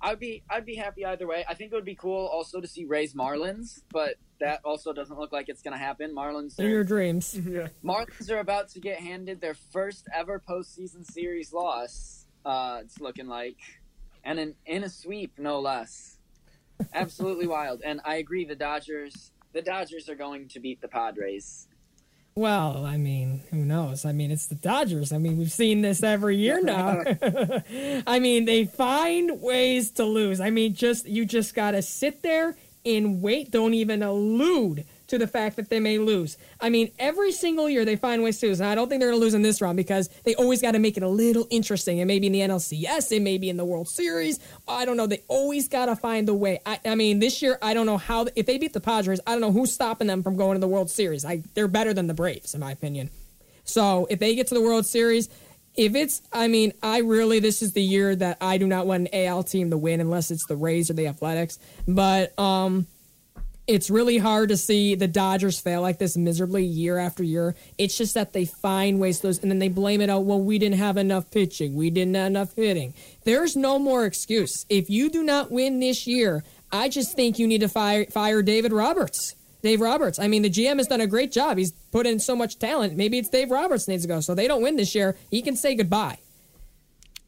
I'd be I'd be happy either way. I think it would be cool also to see Rays Marlins, but that also doesn't look like it's gonna happen. Marlins In your dreams. yeah. Marlins are about to get handed their first ever postseason series loss. Uh, it's looking like, and in in a sweep, no less. Absolutely wild. And I agree. The Dodgers the Dodgers are going to beat the Padres. Well, I mean, who knows? I mean, it's the Dodgers. I mean, we've seen this every year now. I mean, they find ways to lose. I mean, just you just got to sit there and wait. Don't even allude to the fact that they may lose. I mean, every single year they find ways to lose. And I don't think they're going to lose in this round because they always got to make it a little interesting. And maybe in the NLCS, it may be in the World Series. I don't know. They always got to find the way. I, I mean, this year, I don't know how. If they beat the Padres, I don't know who's stopping them from going to the World Series. I, they're better than the Braves, in my opinion. So if they get to the World Series, if it's, I mean, I really, this is the year that I do not want an AL team to win unless it's the Rays or the Athletics. But um, it's really hard to see the Dodgers fail like this miserably year after year. It's just that they find ways to lose, and then they blame it out. Well, we didn't have enough pitching, we didn't have enough hitting. There's no more excuse. If you do not win this year, I just think you need to fire fire David Roberts. Dave Roberts. I mean, the GM has done a great job. He's put in so much talent. Maybe it's Dave Roberts needs to go. So they don't win this year. He can say goodbye.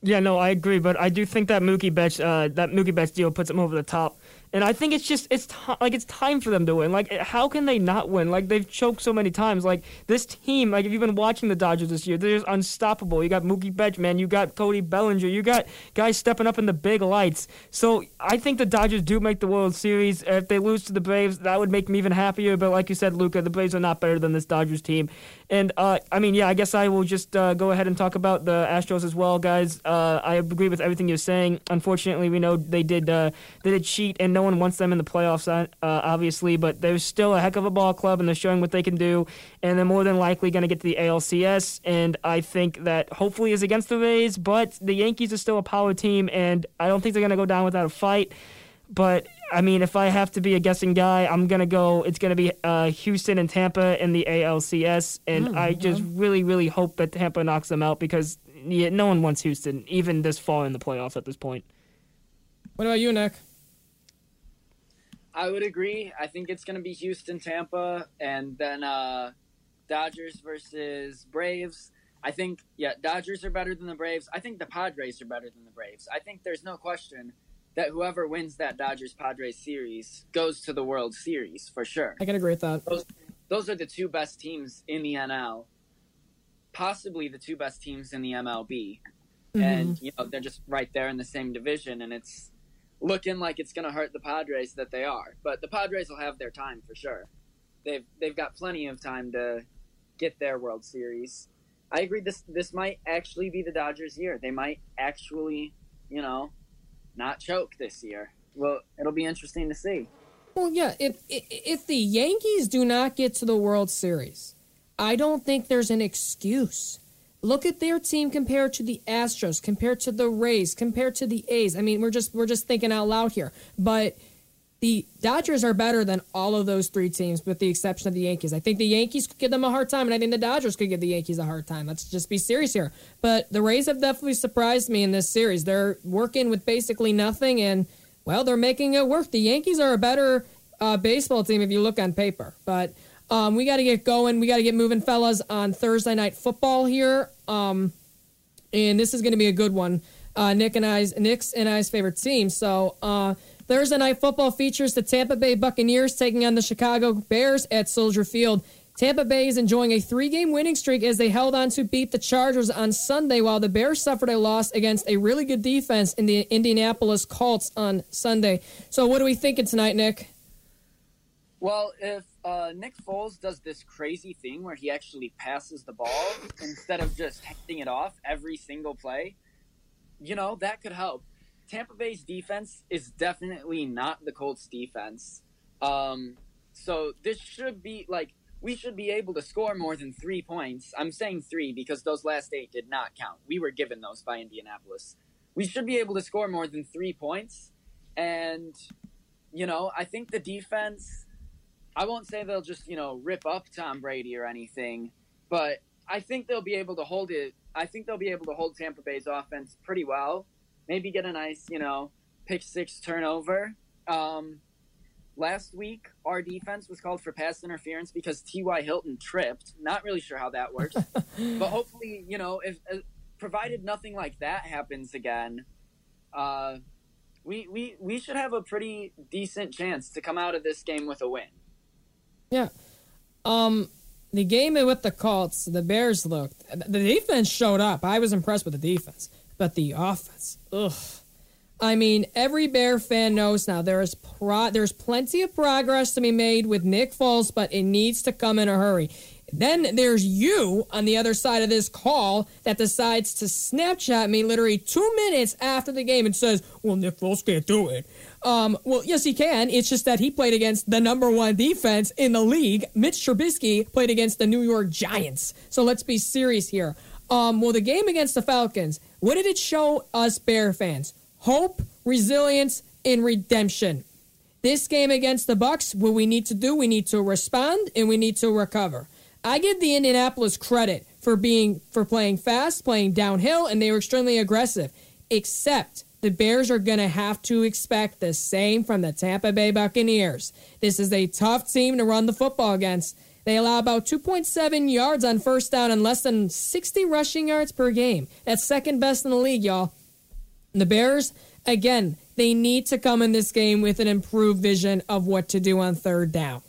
Yeah, no, I agree, but I do think that Mookie Betts, uh, that Mookie Betts deal puts them over the top. And I think it's just it's ti like it's time for them to win. Like eh, how can they not win? Like they've choked so many times. Like this team, like if you've been watching the Dodgers this year, they're just unstoppable. You got Mookie Betts, man. You got Cody Bellinger. You got guys stepping up in the big lights. So I think the Dodgers do make the World Series. If they lose to the Braves, that would make me even happier. But like you said, Luca, the Braves are not better than this Dodgers team. And uh, I mean, yeah, I guess I will just uh, go ahead and talk about the Astros as well, guys. Uh, I agree with everything you're saying. Unfortunately, we know they did uh, they did cheat, and no one wants them in the playoffs, uh, obviously. But they're still a heck of a ball club, and they're showing what they can do. And they're more than likely going to get to the ALCS. And I think that hopefully is against the Rays, but the Yankees are still a power team, and I don't think they're going to go down without a fight. But I mean, if I have to be a guessing guy, I'm gonna go. It's gonna be uh, Houston and Tampa in the ALCS, and I just really, really hope that Tampa knocks them out because yeah, no one wants Houston even this far in the playoffs at this point. What about you, Nick? I would agree. I think it's going to be Houston, Tampa, and then uh, Dodgers versus Braves. I think, yeah, Dodgers are better than the Braves. I think the Padres are better than the Braves. I think there's no question that whoever wins that Dodgers Padres series goes to the World Series for sure. I can agree with that. Those, those are the two best teams in the NL, possibly the two best teams in the MLB. Mm-hmm. And, you know, they're just right there in the same division, and it's looking like it's going to hurt the Padres that they are. But the Padres will have their time for sure. They've they've got plenty of time to get their World Series. I agree. This this might actually be the Dodgers' year. They might actually, you know, not choke this year. Well, it'll be interesting to see. Well, yeah. If if the Yankees do not get to the World Series, I don't think there's an excuse. Look at their team compared to the Astros, compared to the Rays, compared to the A's. I mean, we're just we're just thinking out loud here, but the Dodgers are better than all of those three teams, with the exception of the Yankees. I think the Yankees could give them a hard time, and I think the Dodgers could give the Yankees a hard time. Let's just be serious here. But the Rays have definitely surprised me in this series. They're working with basically nothing, and well, they're making it work. The Yankees are a better uh, baseball team if you look on paper, but. Um, we got to get going. We got to get moving, fellas, on Thursday night football here. Um, and this is going to be a good one. Uh, Nick and I's Nick's and I's favorite team. So uh, Thursday night football features the Tampa Bay Buccaneers taking on the Chicago Bears at Soldier Field. Tampa Bay is enjoying a three-game winning streak as they held on to beat the Chargers on Sunday, while the Bears suffered a loss against a really good defense in the Indianapolis Colts on Sunday. So, what are we thinking tonight, Nick? Well, if uh, Nick Foles does this crazy thing where he actually passes the ball instead of just handing it off every single play, you know, that could help. Tampa Bay's defense is definitely not the Colts defense. Um, so this should be like we should be able to score more than three points. I'm saying three because those last eight did not count. We were given those by Indianapolis. We should be able to score more than three points. And, you know, I think the defense, I won't say they'll just, you know, rip up Tom Brady or anything, but I think they'll be able to hold it. I think they'll be able to hold Tampa Bay's offense pretty well. Maybe get a nice, you know, pick six turnover. Um, Last week, our defense was called for pass interference because T.Y. Hilton tripped. Not really sure how that works, but hopefully, you know, if uh, provided nothing like that happens again, uh, we we we should have a pretty decent chance to come out of this game with a win. Yeah. Um, the game with the Colts, the Bears looked. The defense showed up. I was impressed with the defense, but the offense, ugh. I mean, every Bear fan knows now there is pro- there's plenty of progress to be made with Nick Foles, but it needs to come in a hurry. Then there's you on the other side of this call that decides to Snapchat me literally two minutes after the game and says, "Well, Nick Foles can't do it." Um, well, yes, he can. It's just that he played against the number one defense in the league. Mitch Trubisky played against the New York Giants. So let's be serious here. Um, well, the game against the Falcons, what did it show us Bear fans? hope, resilience, and redemption. This game against the Bucks, what we need to do, we need to respond and we need to recover. I give the Indianapolis credit for being for playing fast, playing downhill, and they were extremely aggressive. Except the Bears are going to have to expect the same from the Tampa Bay Buccaneers. This is a tough team to run the football against. They allow about 2.7 yards on first down and less than 60 rushing yards per game. That's second best in the league, y'all. The Bears, again, they need to come in this game with an improved vision of what to do on third down.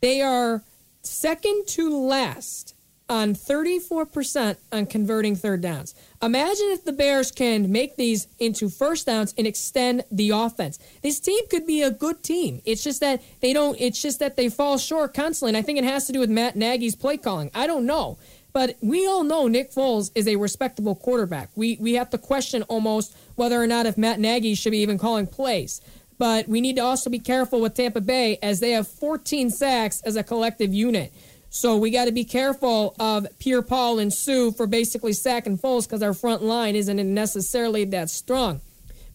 They are second to last on 34% on converting third downs. Imagine if the Bears can make these into first downs and extend the offense. This team could be a good team. It's just that they don't it's just that they fall short constantly. And I think it has to do with Matt Nagy's play calling. I don't know. But we all know Nick Foles is a respectable quarterback. We we have to question almost whether or not if Matt Nagy should be even calling plays. But we need to also be careful with Tampa Bay as they have 14 sacks as a collective unit. So we got to be careful of Pierre Paul and Suh for basically sacking Foles because our front line isn't necessarily that strong.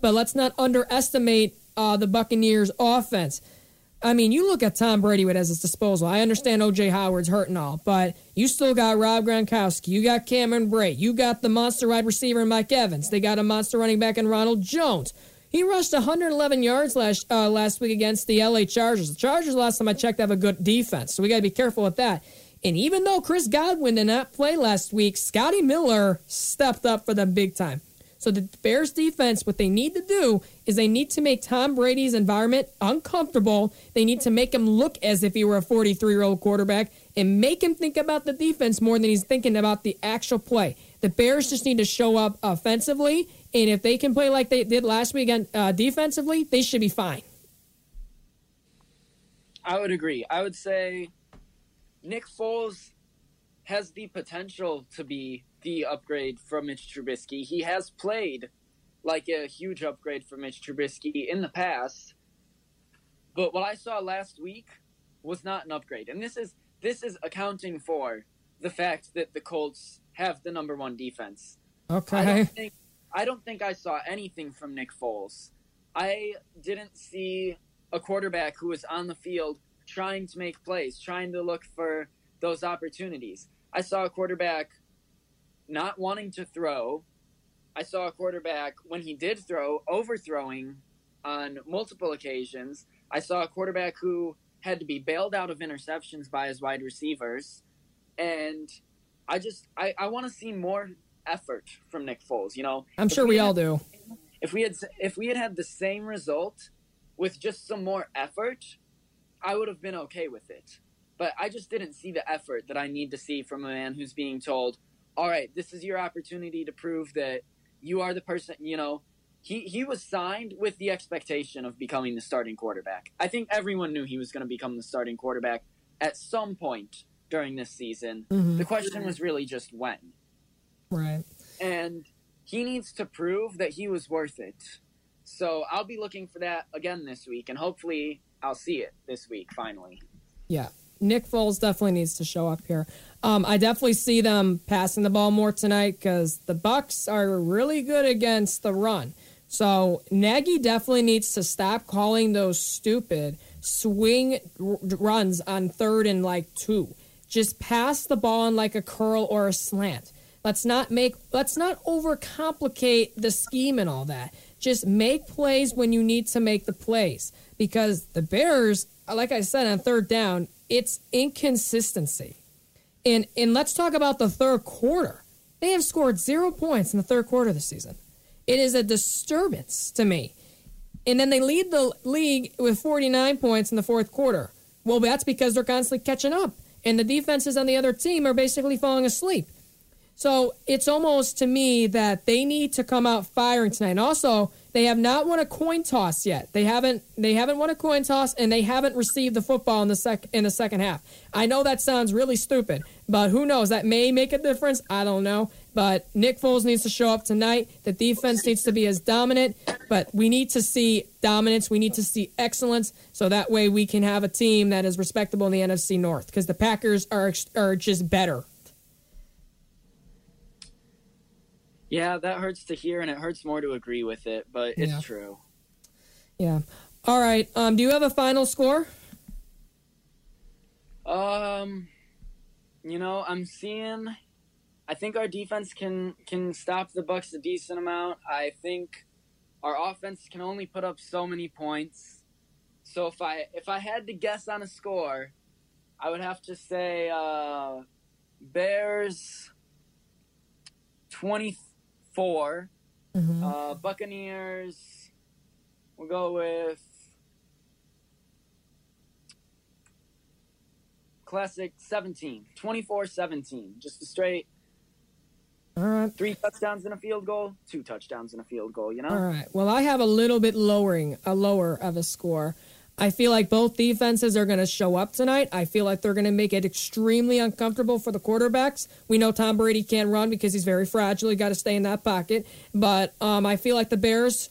But let's not underestimate uh, the Buccaneers' offense. I mean, you look at Tom Brady at his disposal. I understand OJ Howard's hurt and all, but you still got Rob Gronkowski. You got Cameron Brate. You got the monster wide receiver Mike Evans. They got a monster running back in Ronald Jones. He rushed 111 yards last uh, last week against the LA Chargers. The Chargers, last time I checked, have a good defense, so we got to be careful with that. And even though Chris Godwin did not play last week, Scotty Miller stepped up for them big time. So the Bears defense, what they need to do is they need to make Tom Brady's environment uncomfortable. They need to make him look as if he were a 43 year old quarterback and make him think about the defense more than he's thinking about the actual play. The Bears just need to show up offensively, and if they can play like they did last week uh, defensively, they should be fine. I would agree. I would say Nick Foles has the potential to be the upgrade from Mitch Trubisky. He has played like a huge upgrade from Mitch Trubisky in the past. But what I saw last week was not an upgrade. And this is this is accounting for the fact that the Colts have the number one defense. Okay. I don't think I don't think I saw anything from Nick Foles. I didn't see a quarterback who was on the field trying to make plays, trying to look for those opportunities. I saw a quarterback not wanting to throw. I saw a quarterback when he did throw overthrowing on multiple occasions. I saw a quarterback who had to be bailed out of interceptions by his wide receivers. And I just I, I want to see more effort from Nick Foles, you know. I'm sure we, we all do. If we had if we had had the same result with just some more effort, I would have been okay with it. But I just didn't see the effort that I need to see from a man who's being told, all right, this is your opportunity to prove that you are the person, you know, he, he was signed with the expectation of becoming the starting quarterback. I think everyone knew he was going to become the starting quarterback at some point during this season. Mhm. The question was really just when. Right. And he needs to prove that he was worth it. So I'll be looking for that again this week, and hopefully I'll see it this week finally. Yeah. Nick Foles definitely needs to show up here. Um, I definitely see them passing the ball more tonight because the Bucks are really good against the run. So Nagy definitely needs to stop calling those stupid swing r- runs on third and like two. Just pass the ball on like a curl or a slant. Let's not make let's not overcomplicate the scheme and all that. Just make plays when you need to make the plays because the Bears, like I said on third down, it's inconsistency. And and let's talk about the third quarter. They have scored 0 points in the third quarter this season. It is a disturbance to me. And then they lead the league with 49 points in the fourth quarter. Well, that's because they're constantly catching up, and the defenses on the other team are basically falling asleep. So it's almost to me that they need to come out firing tonight. And also, they have not won a coin toss yet. They haven't. They haven't won a coin toss, and they haven't received the football in the sec in the second half. I know that sounds really stupid, but who knows? That may make a difference. I don't know. But Nick Foles needs to show up tonight. The defense needs to be as dominant, but we need to see dominance. We need to see excellence, so that way we can have a team that is respectable in the NFC North. Because the Packers are are just better. Yeah, that hurts to hear, and it hurts more to agree with it, but it's Yeah. true. Yeah. All right. Um. Do you have a final score? Um, you know, I'm seeing. I think our defense can can stop the Bucks a decent amount. I think our offense can only put up so many points. So if I if I had to guess on a score, I would have to say uh, Bears twenty four, Mm-hmm. uh, Buccaneers. We'll go with classic 17 24-17 just a straight All right. three touchdowns and a field goal two touchdowns and a field goal you know All right. Well, I have a little bit lowering, a lower of a score. I feel like both defenses are going to show up tonight. I feel like they're going to make it extremely uncomfortable for the quarterbacks. We know Tom Brady can't run because he's very fragile. He got to stay in that pocket. But um, I feel like the Bears,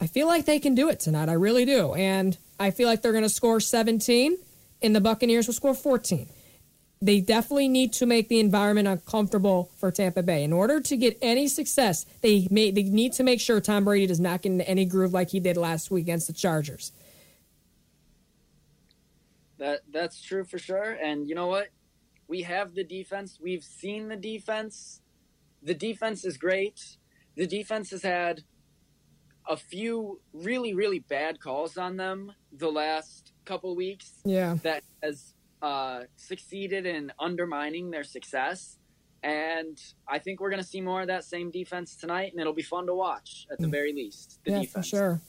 I feel like they can do it tonight. I really do. And I feel like they're going to score 17, and the Buccaneers will score 14 they definitely need to make the environment uncomfortable for Tampa Bay. In order to get any success, they may, they need to make sure Tom Brady does not get into any groove like he did last week against the Chargers. That that's true for sure and you know what we have the defense we've seen the defense the defense is great the defense has had a few really really bad calls on them the last couple weeks Yeah. that has uh, succeeded in undermining their success. And I think we're going to see more of that same defense tonight, and it'll be fun to watch at the very least. The yeah, defense. for sure.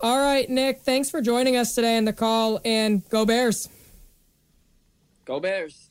All right, Nick, thanks for joining us today in the call, and go Bears. Go Bears.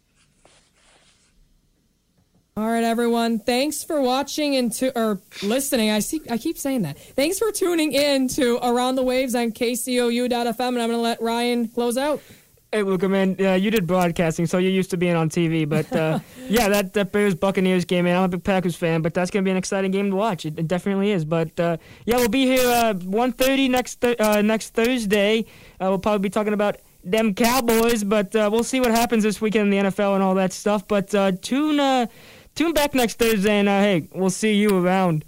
All right, everyone. Thanks for watching and to or listening. I see. I keep saying that. Thanks for tuning in to Around the Waves on KCOU.FM, and I'm going to let Ryan close out. Hey, Luca, man, uh, you did broadcasting, so you're used to being on TV. But uh, yeah, that, that Bears Buccaneers game, man, I'm a big Packers fan, but that's going to be an exciting game to watch. It, it definitely is. But uh, yeah, we'll be here uh, 1.30 next, th- uh, next Thursday. Uh, we'll probably be talking about them Cowboys, but uh, we'll see what happens this weekend in the NFL and all that stuff. But uh, tune, uh, tune back next Thursday, and uh, hey, we'll see you around.